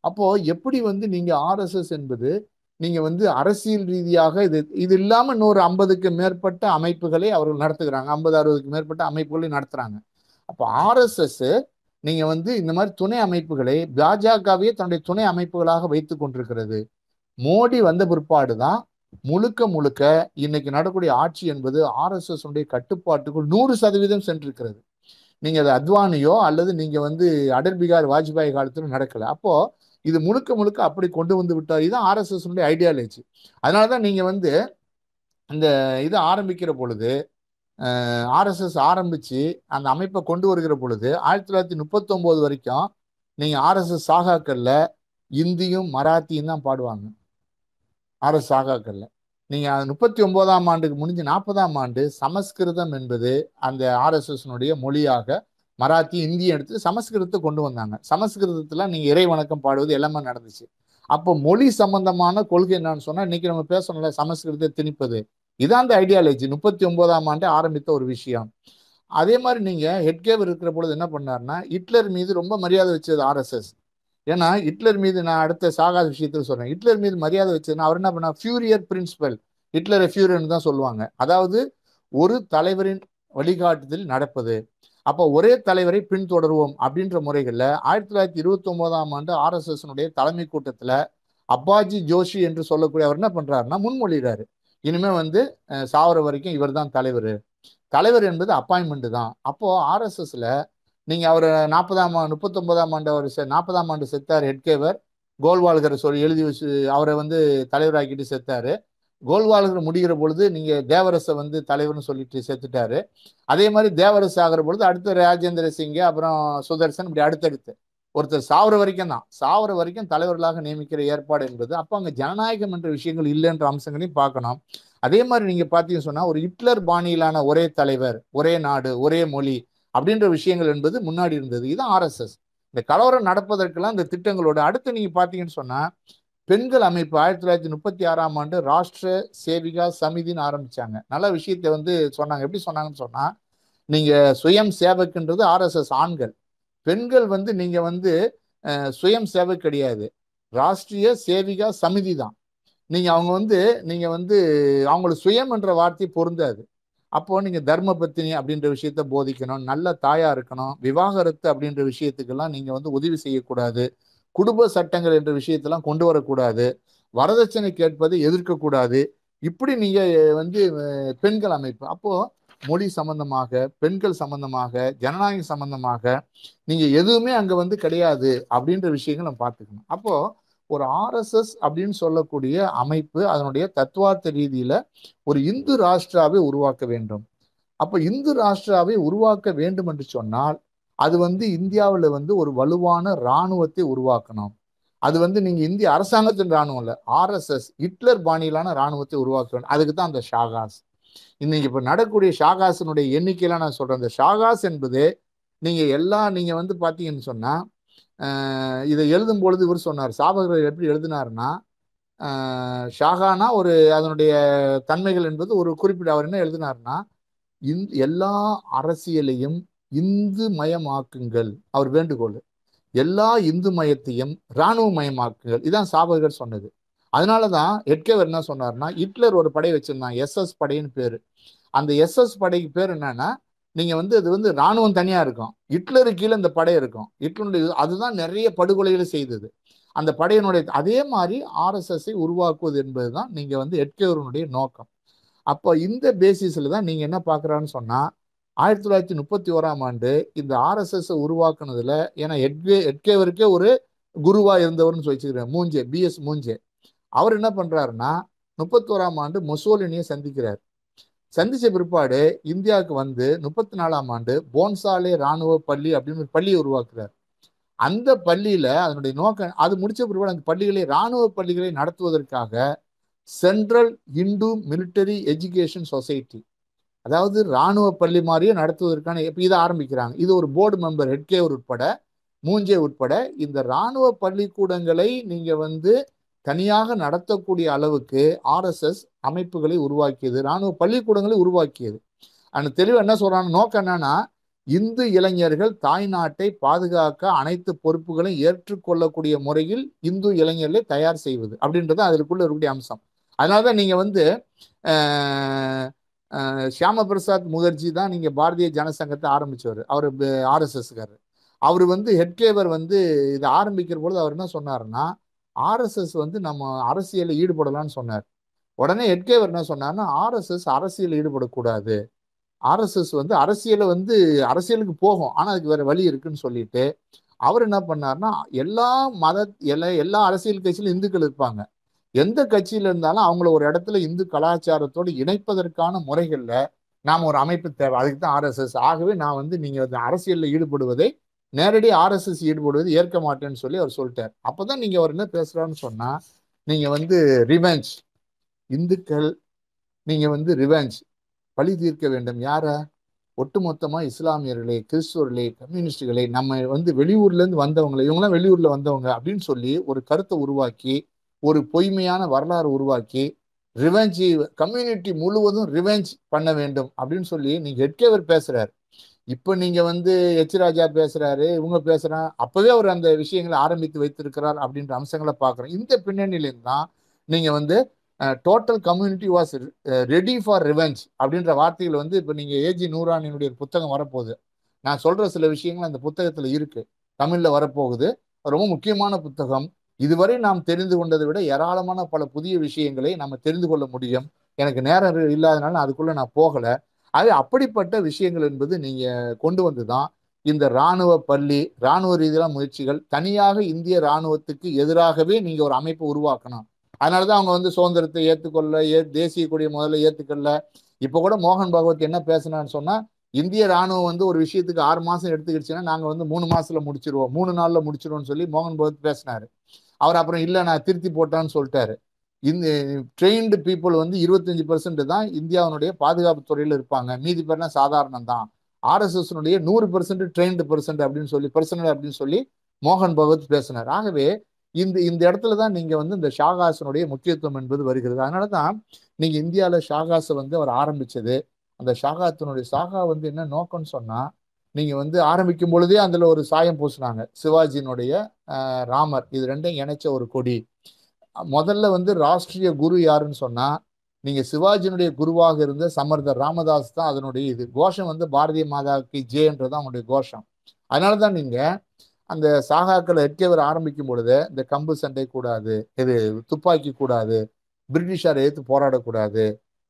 அப்போது எப்படி வந்து நீங்கள் ஆர்எஸ்எஸ் என்பது நீங்கள் வந்து அரசியல் ரீதியாக இது இது இல்லாமல் இன்னொரு ஐம்பதுக்கு மேற்பட்ட அமைப்புகளை அவர்கள் நடத்துகிறாங்க. ஐம்பது அறுபதுக்கு மேற்பட்ட அமைப்புகளை நடத்துகிறாங்க அப்போ ஆர்எஸ்எஸ் நீங்க வந்து இந்த மாதிரி துணை அமைப்புகளை பாஜகவையே தன்னுடைய துணை அமைப்புகளாக வைத்து கொண்டிருக்கிறது. மோடி வந்த பிற்பாடு தான் முழுக்க முழுக்க இன்னைக்கு நடக்கூடிய ஆட்சி என்பது ஆர்எஸ்எஸ் கட்டுப்பாட்டுக்குள் நூறு சதவீதம் சென்றிருக்கிறது. நீங்க அது அத்வானியோ அல்லது நீங்க வந்து அடல் பிகார் வாஜ்பாய் காலத்திலும் நடக்கல. அப்போ இது முழுக்க முழுக்க அப்படி கொண்டு வந்து விட்டார். இதுதான் ஆர்எஸ்எஸ் ஐடியாலஜி அதனாலதான் நீங்க வந்து இந்த இது ஆரம்பிக்கிற பொழுது ஆர்எஸ்எஸ் ஆரம்பித்து அந்த அமைப்பை கொண்டு வருகிற பொழுது ஆயிரத்தி தொள்ளாயிரத்தி முப்பத்தொம்போது வரைக்கும் நீங்கள் ஆர்எஸ்எஸ் சாகாக்களில் இந்தியும் மராத்தியும் தான் பாடுவாங்க. ஆர்எஸ் சாகாக்களில். நீங்கள் முப்பத்தி ஒம்போதாம் ஆண்டுக்கு முடிஞ்சு நாற்பதாம் ஆண்டு சமஸ்கிருதம் என்பது அந்த ஆர்எஸ்எஸ்னுடைய மொழியாக மராத்தி இந்தி எடுத்து சமஸ்கிருதத்தை கொண்டு வந்தாங்க. சமஸ்கிருதத்தில் நீங்கள் இறை வணக்கம் பாடுவது எல்லாமே நடந்துச்சு. அப்போ மொழி சம்பந்தமான கொள்கை என்னன்னு சொன்னால் இன்னைக்கு நம்ம பேசணும்ல சமஸ்கிருதத்தை திணிப்பது. இதான் அந்த ஐடியாலஜி முப்பத்தி ஒன்பதாம் ஆண்டு ஆரம்பித்த ஒரு விஷயம். அதே மாதிரி நீங்க ஹெட்கேவர் இருக்கிற பொழுது என்ன பண்ணாருன்னா ஹிட்லர் மீது ரொம்ப மரியாதை வச்சது ஆர்எஸ்எஸ் ஏன்னா ஹிட்லர் மீது நான் அடுத்த சாகாத விஷயத்தில் சொல்றேன். ஹிட்லர் மீது மரியாதை வச்சதுன்னா அவர் என்ன பண்ணா ஃபியூரியர் பிரின்சிபல் ஹிட்லரை ஃபியூரியர்னு தான் சொல்லுவாங்க. அதாவது ஒரு தலைவரின் வழிகாட்டுதல் நடப்பது. அப்போ ஒரே தலைவரை பின்தொடருவோம் அப்படின்ற முறைகளில் ஆயிரத்தி தொள்ளாயிரத்தி இருபத்தி ஒன்பதாம் ஆண்டு ஆர்எஸ்எஸ்னுடைய தலைமை கூட்டத்தில் அப்பாஜி ஜோஷி என்று சொல்லக்கூடிய அவர் என்ன பண்ணுறாருன்னா முன்மொழிகிறாரு இனிமே வந்து சாவர வரைக்கும் இவர் தான் தலைவர். தலைவர் என்பது அப்பாயின்மெண்ட் தான். அப்போ ஆர்எஸ்எஸ்ல நீங்க அவர் நாற்பதாம் ஆண்டு முப்பத்தொன்பதாம் ஆண்டு அவர் செ- நாற்பதாம் ஆண்டு செத்தார் ஹெட்கேவர். கோல்வால்கரை சொல்லி எழுதி வச்சு அவரை வந்து தலைவராக்கிட்டு செத்தாரு. கோல்வால்கர் முடிகிற பொழுது நீங்க தேவரசை வந்து தலைவர்னு சொல்லிட்டு செத்துட்டாரு. அதே மாதிரி தேவரசு ஆகிற பொழுது அடுத்து ராஜேந்திர சிங் அப்புறம் சுதர்சன் இப்படி அடுத்தடுத்து. ஒருத்தர் சாவர வரைக்கும் தான். சாவர வரைக்கும் தலைவர்களாக நியமிக்கிற ஏற்பாடு என்பது அப்போ அங்கே ஜனநாயகம் என்ற விஷயங்கள் இல்லைன்ற அம்சங்களையும் பார்க்கணும். அதே மாதிரி நீங்கள் பார்த்தீங்கன்னு சொன்னால் ஒரு ஹிட்லர் பாணியிலான ஒரே தலைவர் ஒரே நாடு ஒரே மொழி அப்படின்ற விஷயங்கள் என்பது முன்னாடி இருந்தது. இதுதான் ஆர்எஸ்எஸ் இந்த கலவரம் நடப்பதற்கெல்லாம் இந்த திட்டங்களோட அடுத்து நீங்கள் பார்த்தீங்கன்னு சொன்னால் பெண்கள் அமைப்பு ஆயிரத்தி தொள்ளாயிரத்தி முப்பத்தி ஆறாம் ஆண்டு ராஷ்டிர சேவிகா சமிதின்னு ஆரம்பிச்சாங்க. நல்ல விஷயத்தை வந்து சொன்னாங்க. எப்படி சொன்னாங்கன்னு சொன்னால் நீங்கள் சுயம் சேவக்குன்றது ஆர்எஸ்எஸ் ஆண்கள். பெண்கள் வந்து நீங்க வந்து சுயம் சேவை கிடையாது. ராஷ்டிரிய சேவிகா சமிதி தான். நீங்க அவங்க வந்து நீங்க வந்து அவங்களுக்கு சுயம் என்ற வார்த்தை பொருந்தாது. அப்போ நீங்க தர்ம பத்தினி அப்படின்ற விஷயத்த போதிக்கணும். நல்ல தாயா இருக்கணும். விவாகரத்து அப்படின்ற விஷயத்துக்கெல்லாம் நீங்க வந்து உதவி செய்யக்கூடாது. குடும்ப சட்டங்கள் என்ற விஷயத்தெல்லாம் கொண்டு வரக்கூடாது. வரதட்சணை கேட்பதை எதிர்க்கக்கூடாது. இப்படி நீங்க வந்து பெண்கள் அமைப்பு. அப்போ மொழி சம்பந்தமாக பெண்கள் சம்பந்தமாக ஜனநாயகம் சம்பந்தமாக நீங்க எதுவுமே அங்க வந்து கிடையாது அப்படின்ற விஷயங்கள் நம்ம பார்த்துக்கணும். அப்போ ஒரு ஆர்எஸ்எஸ் அப்படின்னு சொல்லக்கூடிய அமைப்பு அதனுடைய தத்துவார்த்த ரீதியில ஒரு இந்து ராஷ்டிராவை உருவாக்க வேண்டும். அப்ப இந்து ராஷ்டிராவை உருவாக்க வேண்டும் என்று சொன்னால் அது வந்து இந்தியாவில் வந்து ஒரு வலுவான இராணுவத்தை உருவாக்கணும். அது வந்து நீங்க இந்திய அரசாங்கத்தின் இராணுவம் இல்ல ஆர்எஸ்எஸ் ஹிட்லர் பாணியிலான இராணுவத்தை உருவாக்க வேண்டும். அதுக்கு தான் அந்த ஷாகாஸ். இன்னைக்கு இப்போ நடக்கக்கூடிய ஷாகாஸினுடைய எண்ணிக்கையெல்லாம் நான் சொல்கிறேன் அந்த ஷாகாஸ் என்பது நீங்கள் எல்லாம் நீங்கள் வந்து பார்த்தீங்கன்னு சொன்னால் இதை எழுதும் பொழுது இவர் சொன்னார். சாபகர் எப்படி எழுதினார்னா ஷாகானா ஒரு அதனுடைய தன்மைகள் என்பது ஒரு குறிப்பிட்ட அவர் என்ன எழுதினாருன்னா இந் எல்லா அரசியலையும் இந்து மயமாக்குங்கள். அவர் வேண்டுகோள். எல்லா இந்து மயத்தையும் இராணுவ மயமாக்குங்கள். இதான் சாபகர் சொன்னது. அதனால தான் எட்கேவர் என்ன சொன்னார்னா ஹிட்லர் ஒரு படை வச்சிருந்தான் எஸ்எஸ் படைன்னு பேர். அந்த எஸ்எஸ் படைக்கு பேர் என்னன்னா நீங்கள் வந்து அது வந்து இராணுவம் தனியாக இருக்கும். ஹிட்லருக்கு கீழே இந்த படை இருக்கும். ஹிட்லருடைய அதுதான் நிறைய படுகொலைகளை செய்தது. அந்த படையினுடைய அதே மாதிரி ஆர்எஸ்எஸ்ஸை உருவாக்குவது என்பது தான் நீங்கள் வந்து எட்கேவருடைய நோக்கம். அப்போ இந்த பேசிஸில் தான் நீங்கள் என்ன பார்க்குறான்னு சொன்னால் ஆயிரத்தி தொள்ளாயிரத்தி முப்பத்தி ஓராம் ஆண்டு இந்த ஆர்எஸ்எஸ்ஸை உருவாக்குனதில் ஏன்னா எட்கே எட்கேவருக்கே ஒரு குருவாக இருந்தவர்னு சொல்லிச்சுக்கிறேன் மூஞ்சே பிஎஸ் மூஞ்சே. அவர் என்ன பண்றாருன்னா முப்பத்தோராம் ஆண்டு மொசோலினியை சந்திக்கிறார். சந்திச்ச பிற்பாடு இந்தியாவுக்கு வந்து முப்பத்தி நாலாம் ஆண்டு போன்சாலே இராணுவ பள்ளி அப்படின்னு ஒரு பள்ளியை உருவாக்குறார். அந்த பள்ளியில அதனுடைய நோக்கம் அது முடிச்ச பிற்பாடு அந்த பள்ளிகளை ராணுவ பள்ளிகளை நடத்துவதற்காக central Hindu military education society அதாவது இராணுவ பள்ளி மாதிரியே நடத்துவதற்கான இப்போ இதை ஆரம்பிக்கிறாங்க. இது ஒரு போர்டு மெம்பர் ஹெட்கேவர் உட்பட மூஞ்சே உட்பட இந்த ராணுவ பள்ளிக்கூடங்களை நீங்கள் வந்து தனியாக நடத்தக்கூடிய அளவுக்கு ஆர்எஸ்எஸ் அமைப்புகளை உருவாக்கியது இராணுவ பள்ளிக்கூடங்களை உருவாக்கியது. அந்த தெளிவு என்ன சொல்கிறாங்க நோக்கம் என்னன்னா இந்து இளைஞர்கள் தாய் நாட்டை பாதுகாக்க அனைத்து பொறுப்புகளையும் ஏற்றுக்கொள்ளக்கூடிய முறையில் இந்து இளைஞர்களை தயார் செய்வது அப்படின்றது அதற்குள்ள இருக்கக்கூடிய அம்சம். அதனாலதான் நீங்கள் வந்து சியாமபிரசாத் பிரசாத் முகர்ஜி தான் நீங்கள் பாரதிய ஜனசங்கத்தை ஆரம்பித்தவர் அவர் ஆர்எஸ்எஸ்காரர். அவர் வந்து ஹெட்கேவர் வந்து இதை ஆரம்பிக்கிற பொழுது அவர் என்ன சொன்னார்னா ஆர்எஸ்எஸ் வந்து நம்ம அரசியலில் ஈடுபடலாம்னு சொன்னார். உடனே எட்கேவர் என்ன சொன்னார்னா ஆர்எஸ்எஸ் அரசியலில் ஈடுபடக்கூடாது. ஆர்எஸ்எஸ் வந்து அரசியலை வந்து அரசியலுக்கு போகும் ஆனால் அதுக்கு வேற வழி இருக்குன்னு சொல்லிட்டு அவர் என்ன பண்ணார்னா எல்லா மத எல்லா எல்லா அரசியல் கட்சியிலும் இந்துக்கள் இருப்பாங்க. எந்த கட்சியில இருந்தாலும் அவங்கள ஒரு இடத்துல இந்து கலாச்சாரத்தோடு இணைப்பதற்கான முறைகளில் நாம் ஒரு அமைப்பு தேவை. அதுக்கு தான் ஆர்எஸ்எஸ். ஆகவே நான் வந்து நீங்கள் வந்து அரசியலில் ஈடுபடுவதை நேரடி ஆர்எஸ்எஸ் ஈடுபடுவது ஏற்க மாட்டேன்னு சொல்லி அவர் சொல்லிட்டார். அப்பதான் நீங்கள் அவர் என்ன பேசுகிறான்னு சொன்னால் நீங்கள் வந்து ரிவெஞ்ச் இந்துக்கள் நீங்கள் வந்து ரிவெஞ்ச் பழி தீர்க்க வேண்டும். யாரை? ஒட்டுமொத்தமாக இஸ்லாமியர்களே கிறிஸ்துவர்களே கம்யூனிஸ்டுகளே நம்ம வந்து வெளியூர்லேருந்து வந்தவங்களே இவங்களாம் வெளியூரில் வந்தவங்க அப்படின்னு சொல்லி ஒரு கருத்தை உருவாக்கி ஒரு பொய்மையான வரலாறு உருவாக்கி ரிவெஞ்சி கம்யூனிட்டி முழுவதும் ரிவெஞ்ச் பண்ண வேண்டும் அப்படின்னு சொல்லி நீங்கள் ஹெட்கேவர் பேசுகிறார் இப்போ நீங்க வந்து எச் ராஜா பேசுறாரு இவங்க பேசுறாங்க அப்பவே அவர் அந்த விஷயங்களை ஆரம்பித்து வைத்திருக்கிறார் அப்படின்ற அம்சங்களை பார்க்குறோம். இந்த பின்னணியிலேருந்து தான் நீங்க வந்து total community was ready for revenge அப்படின்ற வார்த்தைகள் வந்து இப்போ நீங்கள் ஏஜி நூறானினுடைய புத்தகம் வரப்போகுது. நான் சொல்ற சில விஷயங்கள் அந்த புத்தகத்தில் இருக்கு. தமிழ்ல வரப்போகுது. ரொம்ப முக்கியமான புத்தகம். இதுவரை நாம் தெரிந்து கொண்டதை விட ஏராளமான பல புதிய விஷயங்களை நம்ம தெரிந்து கொள்ள முடியும். எனக்கு நேரம் இல்லாதனால நான் அதுக்குள்ள நான் போகலை. அது அப்படிப்பட்ட விஷயங்கள் என்பது நீங்கள் கொண்டு வந்து தான் இந்த இராணுவ பள்ளி இராணுவ ரீதியிலான முயற்சிகள் தனியாக இந்திய இராணுவத்துக்கு எதிராகவே நீங்கள் ஒரு அமைப்பு உருவாக்கணும். அதனாலதான் அவங்க வந்து சுதந்திரத்தை ஏற்றுக்கொள்ள ஏ தேசிய கொடியை முதல்ல ஏற்றுக்கொள்ள இப்போ கூட மோகன் பகவத் என்ன பேசினான்னு சொன்னால் இந்திய ராணுவம் வந்து ஒரு விஷயத்துக்கு ஆறு மாதம் எடுத்துக்கிடுச்சுன்னா நாங்கள் வந்து மூணு மாதத்தில் முடிச்சிருவோம். மூணு நாளில் முடிச்சிருவோம்னு சொல்லி மோகன் பகவத் பேசினார். அவர் அப்புறம் இல்லை நான் திருத்தி போட்டான்னு சொல்லிட்டாரு. இந்த ட்ரெயின்டு பீப்புள் வந்து இருபத்தஞ்சு பர்சன்ட் தான் இந்தியாவினுடைய பாதுகாப்பு துறையில் இருப்பாங்க. மீதி பேர்லாம் சாதாரணம் தான் ஆர்எஸ்எஸ்னுடைய நூறு பர்சன்ட் ட்ரெயின்டு பர்சன்ட் அப்படின்னு சொல்லி பர்சனல் அப்படின்னு சொல்லி மோகன் பகவத் பேசினார். ஆகவே இந்த இந்த இடத்துல தான் நீங்கள் வந்து இந்த ஷாகாசனுடைய முக்கியத்துவம் என்பது வருகிறது. அதனால தான் நீங்கள் இந்தியாவில் ஷாகாஸை வந்து அவர் ஆரம்பித்தது அந்த ஷாகாத்தினுடைய சாகா வந்து என்ன நோக்கம்னு சொன்னால் நீங்கள் வந்து ஆரம்பிக்கும் பொழுதே அதில் ஒரு சாயம் பூசினாங்க. சிவாஜியினுடைய ராமர். இது ரெண்டையும் இணைச்ச ஒரு கொடி. முதல்ல வந்து ராஷ்டிரிய குரு யாருன்னு சொன்னா நீங்க சிவாஜினுடைய குருவாக இருந்த சமர்தர் ராமதாஸ் தான் அதனுடைய இது. கோஷம் வந்து பாரதிய மாதாவுக்கு ஜேன்றதான் அவனுடைய கோஷம். அதனாலதான் நீங்க அந்த சாகாக்களை எட்கேவர் ஆரம்பிக்கும் பொழுது இந்த கம்பு சண்டை கூடாது இது துப்பாக்கி கூடாது பிரிட்டிஷாரை ஏற்று போராடக்கூடாது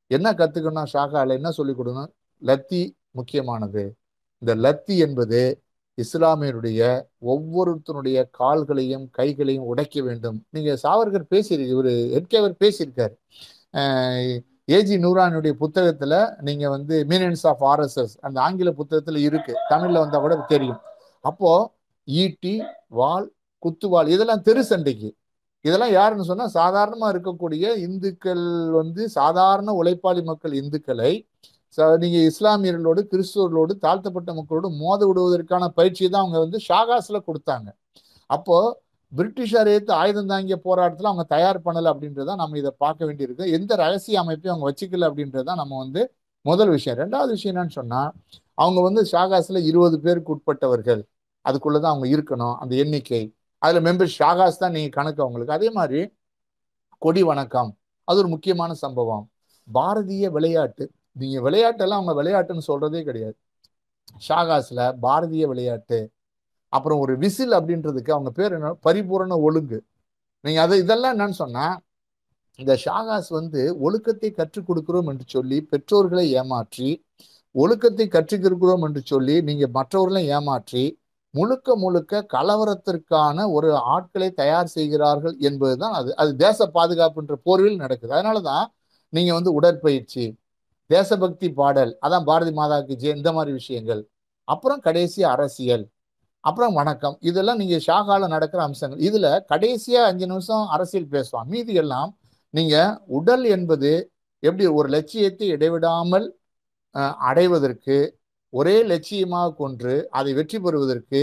என்ன கத்துக்கணும் ஷாகால என்ன சொல்லிக் கொடுக்கணும்? லத்தி முக்கியமானது. இந்த லத்தி என்பது இஸ்லாமியனுடைய ஒவ்வொருத்தனுடைய கால்களையும் கைகளையும் உடைக்க வேண்டும். நீங்க சாவர்கர் பேசியிருக்கு இவர் எட்கேவர் பேசியிருக்காரு. ஏஜி நூரானுடைய புத்தகத்துல நீங்க வந்து மீனன்ஸ் ஆஃப் ஆர்எஸ்எஸ் அந்த ஆங்கில புத்தகத்துல இருக்கு. தமிழ்ல வந்தா கூட தெரியும். அப்போ ஈட்டி வாள் குத்துவாள் இதெல்லாம் தெரு சண்டைக்கு. இதெல்லாம் யாருன்னு சொன்னா சாதாரணமா இருக்கக்கூடிய இந்துக்கள் வந்து சாதாரண உழைப்பாளி மக்கள் இந்துக்களை நீங்க இஸ்லாமியர்களோடு கிறிஸ்துவர்களோடு தாழ்த்தப்பட்ட மக்களோடு மோத விடுவதற்கான பயிற்சியை தான் அவங்க வந்து ஷாகாஸ்ல கொடுத்தாங்க. அப்போ பிரிட்டிஷார் ஏற்று ஆயுதம் தாங்கிய போராட்டத்தில் அவங்க தயார் பண்ணலை அப்படின்றத நம்ம இதை பார்க்க வேண்டியிருக்கு. எந்த ரகசிய அமைப்பையும் அவங்க வச்சுக்கல அப்படின்றத நம்ம வந்து முதல் விஷயம். ரெண்டாவது விஷயம் என்னன்னு சொன்னால் அவங்க வந்து ஷாகாஸில் இருபது பேருக்கு உட்பட்டவர்கள். அதுக்குள்ளதான் அவங்க இருக்கணும் அந்த எண்ணிக்கை. அதில் மெம்பர் ஷாகாஸ் தான் நீங்கள் கணக்கு அவங்களுக்கு. அதே மாதிரி கொடி வணக்கம். அது ஒரு முக்கியமான சம்பவம். பாரதிய விளையாட்டு. நீங்க விளையாட்டெல்லாம் அவங்க விளையாட்டுன்னு சொல்றதே கிடையாது. ஷாகாஸ்ல பாரதிய விளையாட்டு அப்புறம் ஒரு விசில் அப்படின்றதுக்கு அவங்க பேர் என்ன? பரிபூரண ஒழுங்கு. நீங்க அதை இதெல்லாம் என்னன்னு சொன்னா இந்த ஷாகாஸ் வந்து ஒழுக்கத்தை கற்றுக் கொடுக்கிறோம் என்று சொல்லி பெற்றோர்களை ஏமாற்றி ஒழுக்கத்தை கற்றுக்கிறோம் என்று சொல்லி நீங்க மற்றவர்களை ஏமாற்றி முழுக்க முழுக்க கலவரத்திற்கான ஒரு ஆட்களை தயார் செய்கிறார்கள் என்பதுதான் அது. அது தேச பாதுகாப்புன்ற போர்வில் நடக்குது. அதனாலதான் நீங்க வந்து உடற்பயிற்சி தேசபக்தி பாடல். அதான் பாரதி மாதாவுக்கு ஜெய இந்த மாதிரி விஷயங்கள். அப்புறம் கடைசி அரசியல். அப்புறம் வணக்கம். இதெல்லாம் நீங்கள் ஷாகால நடக்கிற அம்சங்கள். இதில் கடைசியாக அஞ்சு நிமிஷம் அரசியல் பேசுவான். மீதி எல்லாம் நீங்கள் உடல் என்பது எப்படி ஒரு லட்சியத்தை இடைவிடாமல் அடைவதற்கு ஒரே லட்சியமாக கொன்று அதை வெற்றி பெறுவதற்கு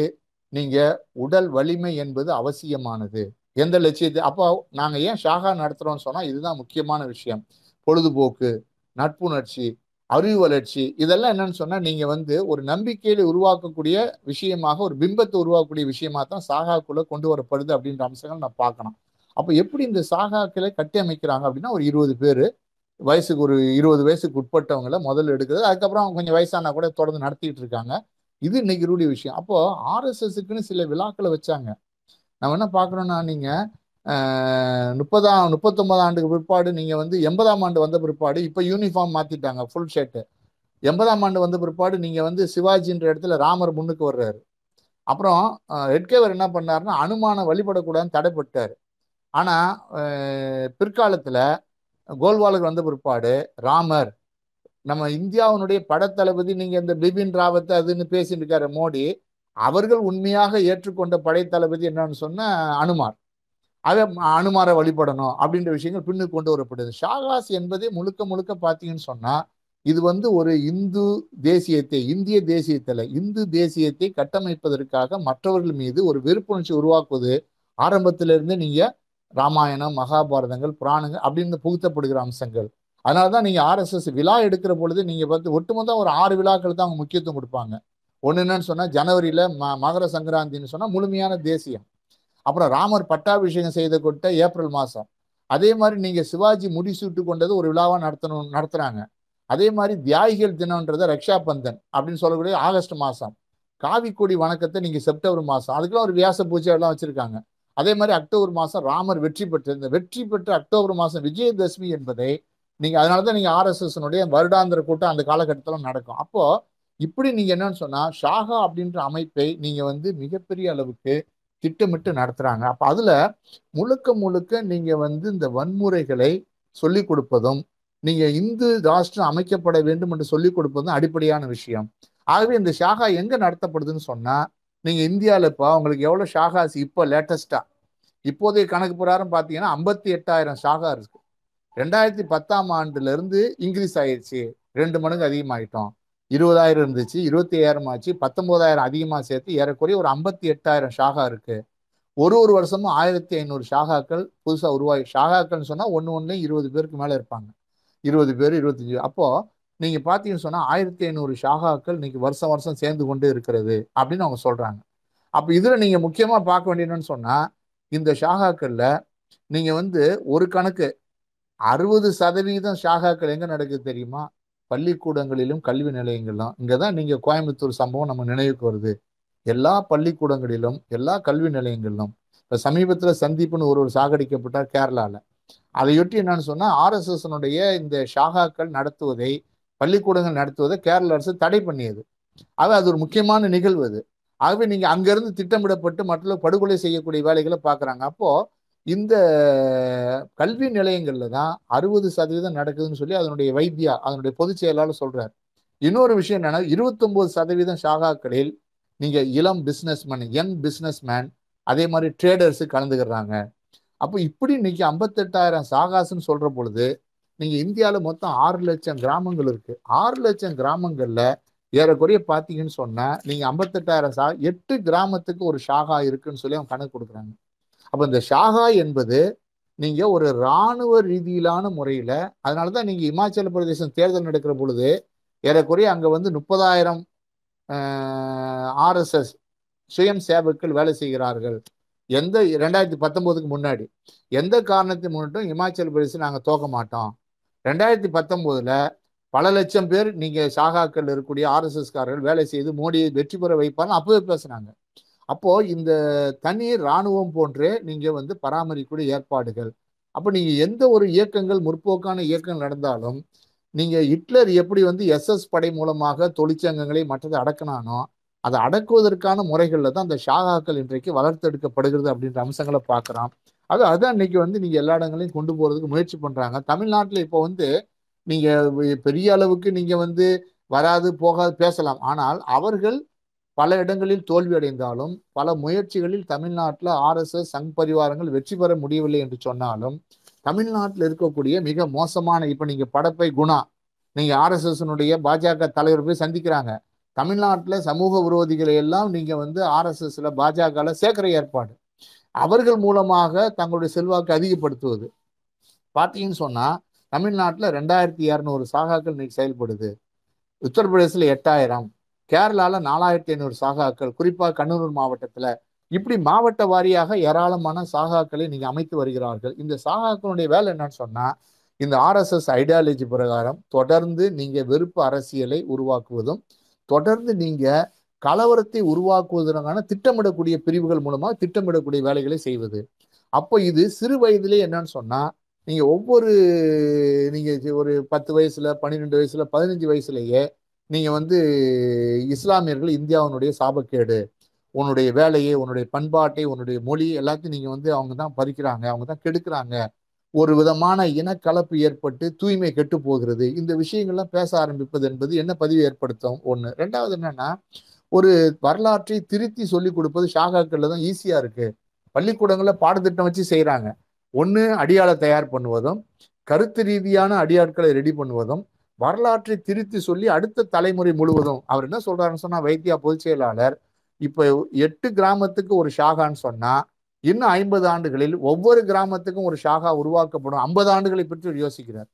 நீங்கள் உடல் வலிமை என்பது அவசியமானது. எந்த லட்சியத்தை அப்போ நாங்கள் ஏன் ஷாகா நடத்துகிறோம்னு சொன்னால் இதுதான் முக்கியமான விஷயம். பொழுதுபோக்கு. நட்புணர்ச்சி அறிவு வளர்ச்சி இதெல்லாம் என்னன்னு சொன்னா நீங்க வந்து ஒரு நம்பிக்கையில உருவாக்கக்கூடிய விஷயமாக ஒரு பிம்பத்தை உருவாக்கக்கூடிய விஷயமா தான் சாகாக்குள்ள கொண்டு வரப்படுது அப்படின்ற அம்சங்கள் நான் பார்க்கணும். அப்போ எப்படி இந்த சாகாக்களை கட்டி அமைக்கிறாங்க அப்படின்னா ஒரு இருபது பேர் வயசுக்கு ஒரு இருபது வயசுக்கு உட்பட்டவங்கள முதல்ல எடுக்கிறது அதுக்கப்புறம் அவங்க கொஞ்சம் வயசானா கூட தொடர்ந்து நடத்திட்டு இருக்காங்க. இது இன்னைக்கு ரூடி விஷயம். அப்போ ஆர்எஸ்எஸ்க்குன்னு சில விழாக்களை வச்சாங்க. நம்ம என்ன பார்க்கணும்னா நீங்க முப்பதாம் முப்பத்தொன்பதாம் ஆண்டுக்கு பிற்பாடு நீங்கள் வந்து எண்பதாம் ஆண்டு வந்த பிற்பாடு இப்போ யூனிஃபார்ம் மாற்றிட்டாங்க ஃபுல் ஷர்ட்டு எண்பதாம் ஆண்டு வந்த பிற்பாடு நீங்கள் வந்து சிவாஜின்ற இடத்துல ராமர் முன்னுக்கு வர்றாரு. அப்புறம் ஹெட்கேவர் என்ன பண்ணாருன்னா அனுமான வழிபடக்கூடாதுன்னு தடைப்பட்டார். ஆனால் பிற்காலத்தில் கோல்வாலுக்கு வந்த பிற்பாடு ராமர் நம்ம இந்தியாவினுடைய படத்தளபதி நீங்கள் இந்த பிபின் ராவத் அதுன்னு பேசிட்டு இருக்காரு மோடி அவர்கள் உண்மையாக ஏற்றுக்கொண்ட படைத்தளபதி என்னன்னு சொன்ன அனுமார். அதை அனுமார வழிபடணும் அப்படின்ற விஷயங்கள் பின்னுக்கு கொண்டு வரப்படுது. ஷாகாஸ் என்பதே முழுக்க முழுக்க பார்த்தீங்கன்னு சொன்னால் இது வந்து ஒரு இந்து தேசியத்தை இந்திய தேசியத்தில் இந்து தேசியத்தை கட்டமைப்பதற்காக மற்றவர்கள் மீது ஒரு வெறுப்புணர்ச்சி உருவாக்குவது ஆரம்பத்திலிருந்து நீங்கள் ராமாயணம் மகாபாரதங்கள் புராணங்கள் அப்படின்னு புகுத்தப்படுகிற அம்சங்கள். அதனால தான் நீங்கள் ஆர்எஸ்எஸ் விழா எடுக்கிற பொழுது நீங்கள் பார்த்து ஒட்டுமொத்தம் ஒரு ஆறு விழாக்கள் தான் அவங்க முக்கியத்துவம் கொடுப்பாங்க. ஒன்று என்னன்னு சொன்னால் ஜனவரியில் ம மகர சங்கராந்தின்னு சொன்னால் முழுமையான தேசியம். அப்புறம் ராமர் பட்டாபிஷேகம் செய்த கொட்ட ஏப்ரல் மாதம் அதே மாதிரி நீங்கள் சிவாஜி முடிசூட்டு கொண்டது ஒரு விழாவாக நடத்தணும் நடத்துகிறாங்க அதே மாதிரி தியாகிகள் தினம்ன்றதை ரக்ஷா பந்தன் அப்படின்னு சொல்லக்கூடிய ஆகஸ்ட் மாதம் காவிக்கொடி வணக்கத்தை நீங்கள் செப்டம்பர் மாதம் அதுக்கெல்லாம் ஒரு வியாச பூஜை எல்லாம் வச்சுருக்காங்க. அதே மாதிரி அக்டோபர் மாதம் ராமர் வெற்றி பெற்ற இந்த வெற்றி பெற்ற அக்டோபர் மாதம் விஜயதசமி என்பதை நீங்கள் அதனால தான் நீங்கள் ஆர்எஸ்எஸ்னுடைய வருடாந்திர கூட்டம் அந்த காலகட்டத்தில் நடக்கும். அப்போது இப்படி நீங்கள் என்னன்னு சொன்னால் ஷாகா அப்படின்ற அமைப்பை நீங்கள் வந்து மிகப்பெரிய அளவுக்கு திட்டமிட்டு நடத்துகிறாங்க அப்போ அதில் முழுக்க முழுக்க நீங்கள் வந்து இந்த வன்முறைகளை சொல்லிக் கொடுப்பதும் நீங்கள் இந்து ராஷ்டிரம் அமைக்கப்பட வேண்டும் என்று சொல்லிக் கொடுப்பதும் அடிப்படையான விஷயம். ஆகவே இந்த ஷாகா எங்கே நடத்தப்படுதுன்னு சொன்னால் நீங்கள் இந்தியாவில் இப்போ உங்களுக்கு எவ்வளோ ஷாகாஸ் இப்போ லேட்டஸ்ட்டாக இப்போதைய கணக்கு பிரகாரம் பார்த்தீங்கன்னா ஐம்பத்தி எட்டாயிரம் ஷாகா இருக்குது ரெண்டாயிரத்தி பத்தாம் ஆண்டுலேருந்து இன்க்ரீஸ் ஆயிடுச்சு ரெண்டு மடங்கு அதிகமாகிட்டோம் இருபதாயிரம் இருந்துச்சு இருபத்தி ஐயாயிரம் ஆச்சு பத்தொம்போதாயிரம் அதிகமாக சேர்த்து ஏறக்குறைய ஒரு ஐம்பத்தி எட்டாயிரம் ஷாகா இருக்கு. ஒரு ஒரு வருஷமும் ஆயிரத்தி ஐநூறு ஷாகாக்கள் புதுசாக உருவாகி ஷாகாக்கள்னு சொன்னால் ஒன்று ஒன்றுலேயும் இருபது பேருக்கு மேலே இருப்பாங்க. இருபது பேர் இருபத்தஞ்சி அப்போது நீங்கள் பார்த்தீங்கன்னு சொன்னால் ஆயிரத்தி ஐநூறு ஷாகாக்கள் இன்னைக்கு வருஷம் வருஷம் சேர்ந்து கொண்டு இருக்கிறது அப்படின்னு அவங்க சொல்கிறாங்க அப்போ இதில் நீங்கள் முக்கியமாக பார்க்க வேண்டியதுன்னு சொன்னால் இந்த ஷாகாக்களில் நீங்கள் வந்து ஒரு கணக்கு அறுபது சதவீதம் ஷாகாக்கள் எங்கே நடக்குது தெரியுமா? பள்ளிக்கூடங்களிலும் கல்வி நிலையங்களிலும். இங்கே தான் நீங்கள் கோயம்புத்தூர் சம்பவம் நம்ம நினைவுக்கு வருது. எல்லா பள்ளிக்கூடங்களிலும் எல்லா கல்வி நிலையங்களிலும் இப்போ சமீபத்தில் சந்தீப்னு ஒரு ஒரு சாகடிக்கப்பட்டார் கேரளாவில் அதையொட்டி என்னன்னு சொன்னால் ஆர்எஸ்எஸ்னுடைய இந்த ஷாகாக்கள் நடத்துவதை பள்ளிக்கூடங்கள் நடத்துவதை கேரள அரசு தடை பண்ணியது. ஆக அது ஒரு முக்கியமான நிகழ்வு அது. ஆகவே நீங்கள் அங்கேருந்து திட்டமிடப்பட்டு மற்றவர்கள் படுகொலை செய்யக்கூடிய வேலைகளை பார்க்குறாங்க. அப்போது இந்த கல்வி நிலையங்களில் தான் அறுபது சதவீதம் நடக்குதுன்னு சொல்லி அதனுடைய வைத்தியா அதனுடைய பொதுச் செயலாளர் சொல்கிறார் இன்னொரு விஷயம் என்னன்னா இருபத்தொம்போது சதவீதம் ஷாகாக்களில் நீங்கள் இளம் business man young business man அதே மாதிரி ட்ரேடர்ஸு கலந்துக்கிறாங்க. அப்போ இப்படி இன்னைக்கு ஐம்பத்தெட்டாயிரம் சாகாசுன்னு சொல்கிற பொழுது நீங்கள் இந்தியாவில் மொத்தம் ஆறு லட்சம் கிராமங்கள் இருக்குது ஆறு லட்சம் கிராமங்களில் ஏறக்குறைய பார்த்தீங்கன்னு சொன்னால் நீங்கள் ஐம்பத்தெட்டாயிரம் சா எட்டு கிராமத்துக்கு ஒரு ஷாகா இருக்குன்னு சொல்லி அவங்க கணக்கு கொடுக்குறாங்க. அப்போ இந்த ஷாகா என்பது நீங்கள் ஒரு இராணுவ ரீதியிலான முறையில் அதனால தான் நீங்கள் இமாச்சல பிரதேசம் தேர்தல் நடக்கிற பொழுது ஏறக்குறைய அங்கே வந்து முப்பதாயிரம் ஆர்எஸ்எஸ் சுயம் சேவக்கள் வேலை செய்கிறார்கள். எந்த ரெண்டாயிரத்தி பத்தொம்போதுக்கு முன்னாடி. எந்த காரணத்தை முன்னிட்டும் இமாச்சல பிரதேசம் நாங்கள் தோக்க மாட்டோம். ரெண்டாயிரத்தி பத்தொம்போதில் பல லட்சம் பேர் நீங்கள் ஷாகாக்கள் இருக்கக்கூடிய ஆர்எஸ்எஸ்காரர்கள் வேலை செய்து மோடியை வெற்றி பெற வைப்பார்னு அப்போவே பேசுனாங்க. அப்போது இந்த தனி இராணுவம் போன்றே நீங்கள் வந்து பராமரிக்கக்கூடிய ஏற்பாடுகள். அப்போ நீங்கள் எந்த ஒரு இயக்கங்கள் முற்போக்கான இயக்கங்கள் நடந்தாலும் நீங்கள் ஹிட்லர் எப்படி வந்து எஸ்எஸ் படை மூலமாக தொழிற்சங்கங்களை மற்றதை அடக்கினானோ அதை அடக்குவதற்கான முறைகளில் தான் அந்த ஷாகாக்கள் இன்றைக்கு வளர்த்தெடுக்கப்படுகிறது அப்படின்ற அம்சங்களை பார்க்குறோம். அது அதுதான் இன்னைக்கு வந்து நீங்கள் எல்லா இடங்களையும் கொண்டு போகிறதுக்கு முயற்சி பண்ணுறாங்க தமிழ்நாட்டில் இப்போ வந்து நீங்கள் பெரிய அளவுக்கு நீங்கள் வந்து வராது போகாது பேசலாம். ஆனால் அவர்கள் பல இடங்களில் தோல்வியடைந்தாலும் பல முயற்சிகளில் தமிழ்நாட்டில் ஆர்எஸ்எஸ் சங் பரிவாரங்கள் வெற்றி பெற முடியவில்லை என்று சொன்னாலும் தமிழ்நாட்டில் இருக்கக்கூடிய மிக மோசமான இப்போ நீங்கள் படப்பை குணா நீங்கள் ஆர்எஸ்எஸ்னுடைய பாஜக தலைவர் போய் சந்திக்கிறாங்க. தமிழ்நாட்டில் சமூக விரோதிகளை எல்லாம் நீங்கள் வந்து ஆர்எஸ்எஸ்ல பாஜகவில் சேர்க்கிற ஏற்பாடு. அவர்கள் மூலமாக தங்களுடைய செல்வாக்கு அதிகப்படுத்துவது. பார்த்தீங்கன்னு சொன்னால் தமிழ்நாட்டில் ரெண்டாயிரத்தி இரநூறு சாகாக்கள் இன்னைக்கு செயல்படுது. உத்தரப்பிரதேசில் எட்டாயிரம். கேரளாவில் நாலாயிரத்தி ஐநூறு சாகாக்கள் குறிப்பாக கண்ணூர் மாவட்டத்தில். இப்படி மாவட்ட வாரியாக ஏராளமான சாகாக்களை நீங்கள் அமைத்து வருகிறார்கள். இந்த சாகாக்களுடைய வேலை என்னன்னு சொன்னால் இந்த ஆர்எஸ்எஸ் ஐடியாலஜி பிரகாரம் தொடர்ந்து நீங்கள் வெறுப்பு அரசியலை உருவாக்குவதும் தொடர்ந்து நீங்கள் கலவரத்தை உருவாக்குவதற்கான திட்டமிடக்கூடிய பிரிவுகள் மூலமாக திட்டமிடக்கூடிய வேலைகளை செய்வது. அப்போ இது சிறு வயதிலே என்னன்னு சொன்னால் நீங்கள் ஒவ்வொரு நீங்கள் ஒரு பத்து வயசில் பன்னிரெண்டு வயசில் பதினஞ்சு வயசுலேயே நீங்கள் வந்து இஸ்லாமியர்கள் இந்தியாவினுடைய சாபக்கேடு உன்னுடைய வேலையை உன்னுடைய பண்பாட்டை உன்னுடைய மொழி எல்லாத்தையும் நீங்கள் வந்து அவங்க தான் பறிக்கிறாங்க அவங்க தான் கெடுக்கிறாங்க. ஒரு விதமான இனக்கலப்பு ஏற்பட்டு தூய்மை கெட்டு போகிறது. இந்த விஷயங்கள்லாம் பேச ஆரம்பிப்பது என்பது என்ன பதிவு ஏற்படுத்தும்? ஒன்று ரெண்டாவது என்னன்னா ஒரு வரலாற்றை திருத்தி சொல்லி கொடுப்பது ஷாகாக்களில் தான் ஈஸியாக இருக்கு. பள்ளிக்கூடங்களில் பாடத்திட்டம் வச்சு செய்கிறாங்க ஒன்று அடியாளை தயார் பண்ணுவதும் கருத்து ரீதியான அடியாட்களை ரெடி பண்ணுவதும் வரலாற்றை திருத்தி சொல்லி அடுத்த தலைமுறை முழுவதும் அவர் என்ன சொல்றாருன்னு சொன்னா வைத்தியா பொதுச் செயலாளர் இப்ப எட்டு கிராமத்துக்கு ஒரு ஷாகான்னு சொன்னா இன்னும் ஐம்பது ஆண்டுகளில் ஒவ்வொரு கிராமத்துக்கும் ஒரு ஷாகா உருவாக்கப்படும். ஐம்பது ஆண்டுகளை பற்றி யோசிக்கிறார்.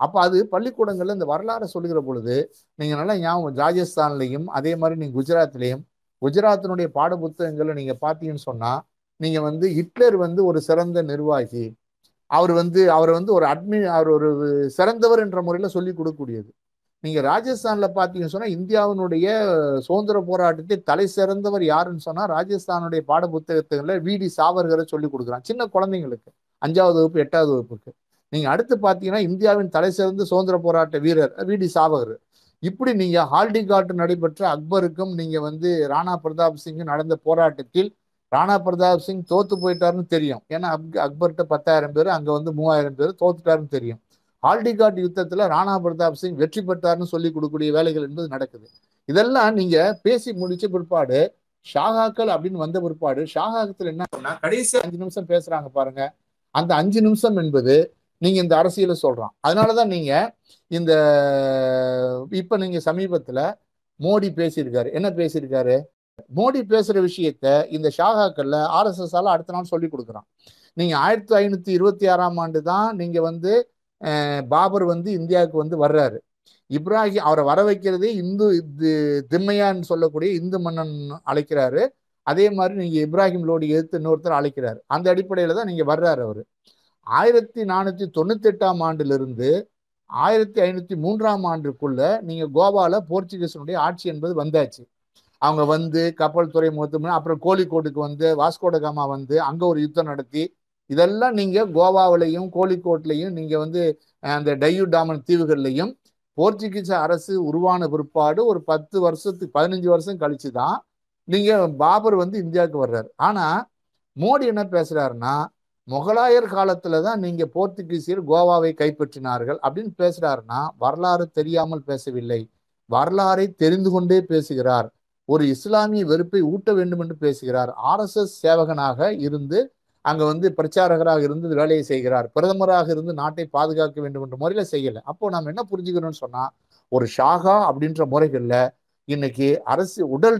அப்ப அது பள்ளிக்கூடங்கள்ல இந்த வரலாறை சொல்லுகிற பொழுது நீங்க நல்லா ஞாபகம் ராஜஸ்தான்லையும் அதே மாதிரி நீங்க குஜராத்லையும் குஜராத்தினுடைய பாட புத்தகங்களை நீங்க பாத்தீங்கன்னு சொன்னா நீங்க வந்து ஹிட்லர் வந்து ஒரு சிறந்த நிர்வாகி அவர் வந்து அவர் வந்து ஒரு அட்மி அவர் ஒரு சிறந்தவர் என்ற முறையில் சொல்லி கொடுக்கக்கூடியது. நீங்கள் ராஜஸ்தானில் பார்த்தீங்கன்னு சொன்னால் இந்தியாவினுடைய சுதந்திர போராட்டத்தை தலை சிறந்தவர் யாருன்னு சொன்னால் ராஜஸ்தானுடைய பாட புத்தகத்துகளில் விடி சாவர்கரை சொல்லி கொடுக்குறான். சின்ன குழந்தைங்களுக்கு. அஞ்சாவது வகுப்பு எட்டாவது வகுப்புக்கு. நீங்கள் அடுத்து பார்த்தீங்கன்னா இந்தியாவின் தலை சிறந்த சுதந்திர போராட்ட வீரர் விடி சாவகர் இப்படி நீங்கள் ஹால்டிகாட்டு நடைபெற்ற அக்பருக்கும் நீங்கள் வந்து ராணா பிரதாப் சிங்கும் நடந்த போராட்டத்தில் ராணா பிரதாப் சிங் தோத்து போயிட்டாருன்னு தெரியும். ஏன்னா அக்பர்கிட்ட பத்தாயிரம் பேர் அங்கே வந்து மூவாயிரம் பேர் தோத்துட்டாருன்னு தெரியும். ஆல்டிகாட் யுத்தத்தில் ராணா பிரதாப் சிங் வெற்றி பெற்றார்னு சொல்லி கொடுக்கக்கூடிய வேலைகள் என்பது நடக்குது. இதெல்லாம் நீங்கள் பேசி முடிச்ச பிற்பாடு ஷாகாக்கள் அப்படின்னு வந்த பிற்பாடு ஷாகாக்கத்தில் என்ன கடைசி அஞ்சு நிமிஷம் பேசுறாங்க பாருங்க. அந்த அஞ்சு நிமிஷம் என்பது நீங்க இந்த அரசியல சொல்றான். அதனாலதான் நீங்க இந்த இப்ப நீங்க சமீபத்துல மோடி பேசியிருக்காரு. என்ன பேசியிருக்காரு? மோடி பேசுற விஷயத்த இந்த ஷாகாக்கள்ல ஆர்எஸ்எஸ் ஆல அடுத்த நாள் சொல்லி கொடுக்குறான். நீங்க ஆயிரத்தி ஐநூத்தி இருபத்தி ஆறாம் ஆண்டு தான் நீங்க வந்து பாபர் வந்து இந்தியாவுக்கு வந்து வர்றாரு. இப்ராஹிம் அவரை வர வைக்கிறதே இந்து திம்மையான்னு சொல்லக்கூடிய இந்து மன்னன் அழைக்கிறாரு. அதே மாதிரி நீங்க இப்ராஹிம் லோடி எதிர்த்து இன்னொருத்தர் அழைக்கிறாரு. அந்த அடிப்படையில தான் நீங்க வர்றாரு அவர். ஆயிரத்தி நானூத்தி தொண்ணூத்தி எட்டாம் ஆண்டிலிருந்து ஆயிரத்தி ஐநூத்தி மூன்றாம் ஆண்டுக்குள்ள நீங்க கோவால போர்ச்சுகீஸனுடைய ஆட்சி என்பது வந்தாச்சு. அவங்க வந்து கப்பல் துறைமுகத்து அப்புறம் கோழிக்கோட்டுக்கு வந்து வாஸ்கோடகாமா வந்து அங்கே ஒரு யுத்தம் நடத்தி இதெல்லாம் நீங்கள் கோவாவிலையும் கோழிக்கோட்லையும் நீங்கள் வந்து அந்த டையூ டாமன் தீவுகள்லையும் போர்ச்சுகீஸ் அரசு உருவான பிற்பாடு ஒரு பத்து வருஷத்துக்கு பதினஞ்சு வருஷம் கழிச்சு தான் நீங்கள் பாபர் வந்து இந்தியாவுக்கு வர்றாரு. ஆனால் மோடி என்ன பேசுகிறாருன்னா முகலாயர் காலத்தில் தான் நீங்கள் போர்த்துகீசியர் கோவாவை கைப்பற்றினார்கள் அப்படின்னு பேசுகிறாருன்னா வரலாறு தெரியாமல் பேசவில்லை. வரலாறை தெரிந்து கொண்டே பேசுகிறார். ஒரு இஸ்லாமிய வெறுப்பை ஊட்ட வேண்டும் என்று பேசுகிறார் ஆர்எஸ்எஸ் சேவகனாக இருந்து அங்க வந்து பிரச்சாரகராக இருந்து வேலையை செய்கிறார். பிரதமராக இருந்து நாட்டை பாதுகாக்க வேண்டும் என்ற முறையில செய்யல. அப்போ நம்ம என்ன புரிஞ்சுக்கணும்னு சொன்னா ஒரு ஷாகா அப்படின்ற முறைகள்ல இன்னைக்கு அரசு உடல்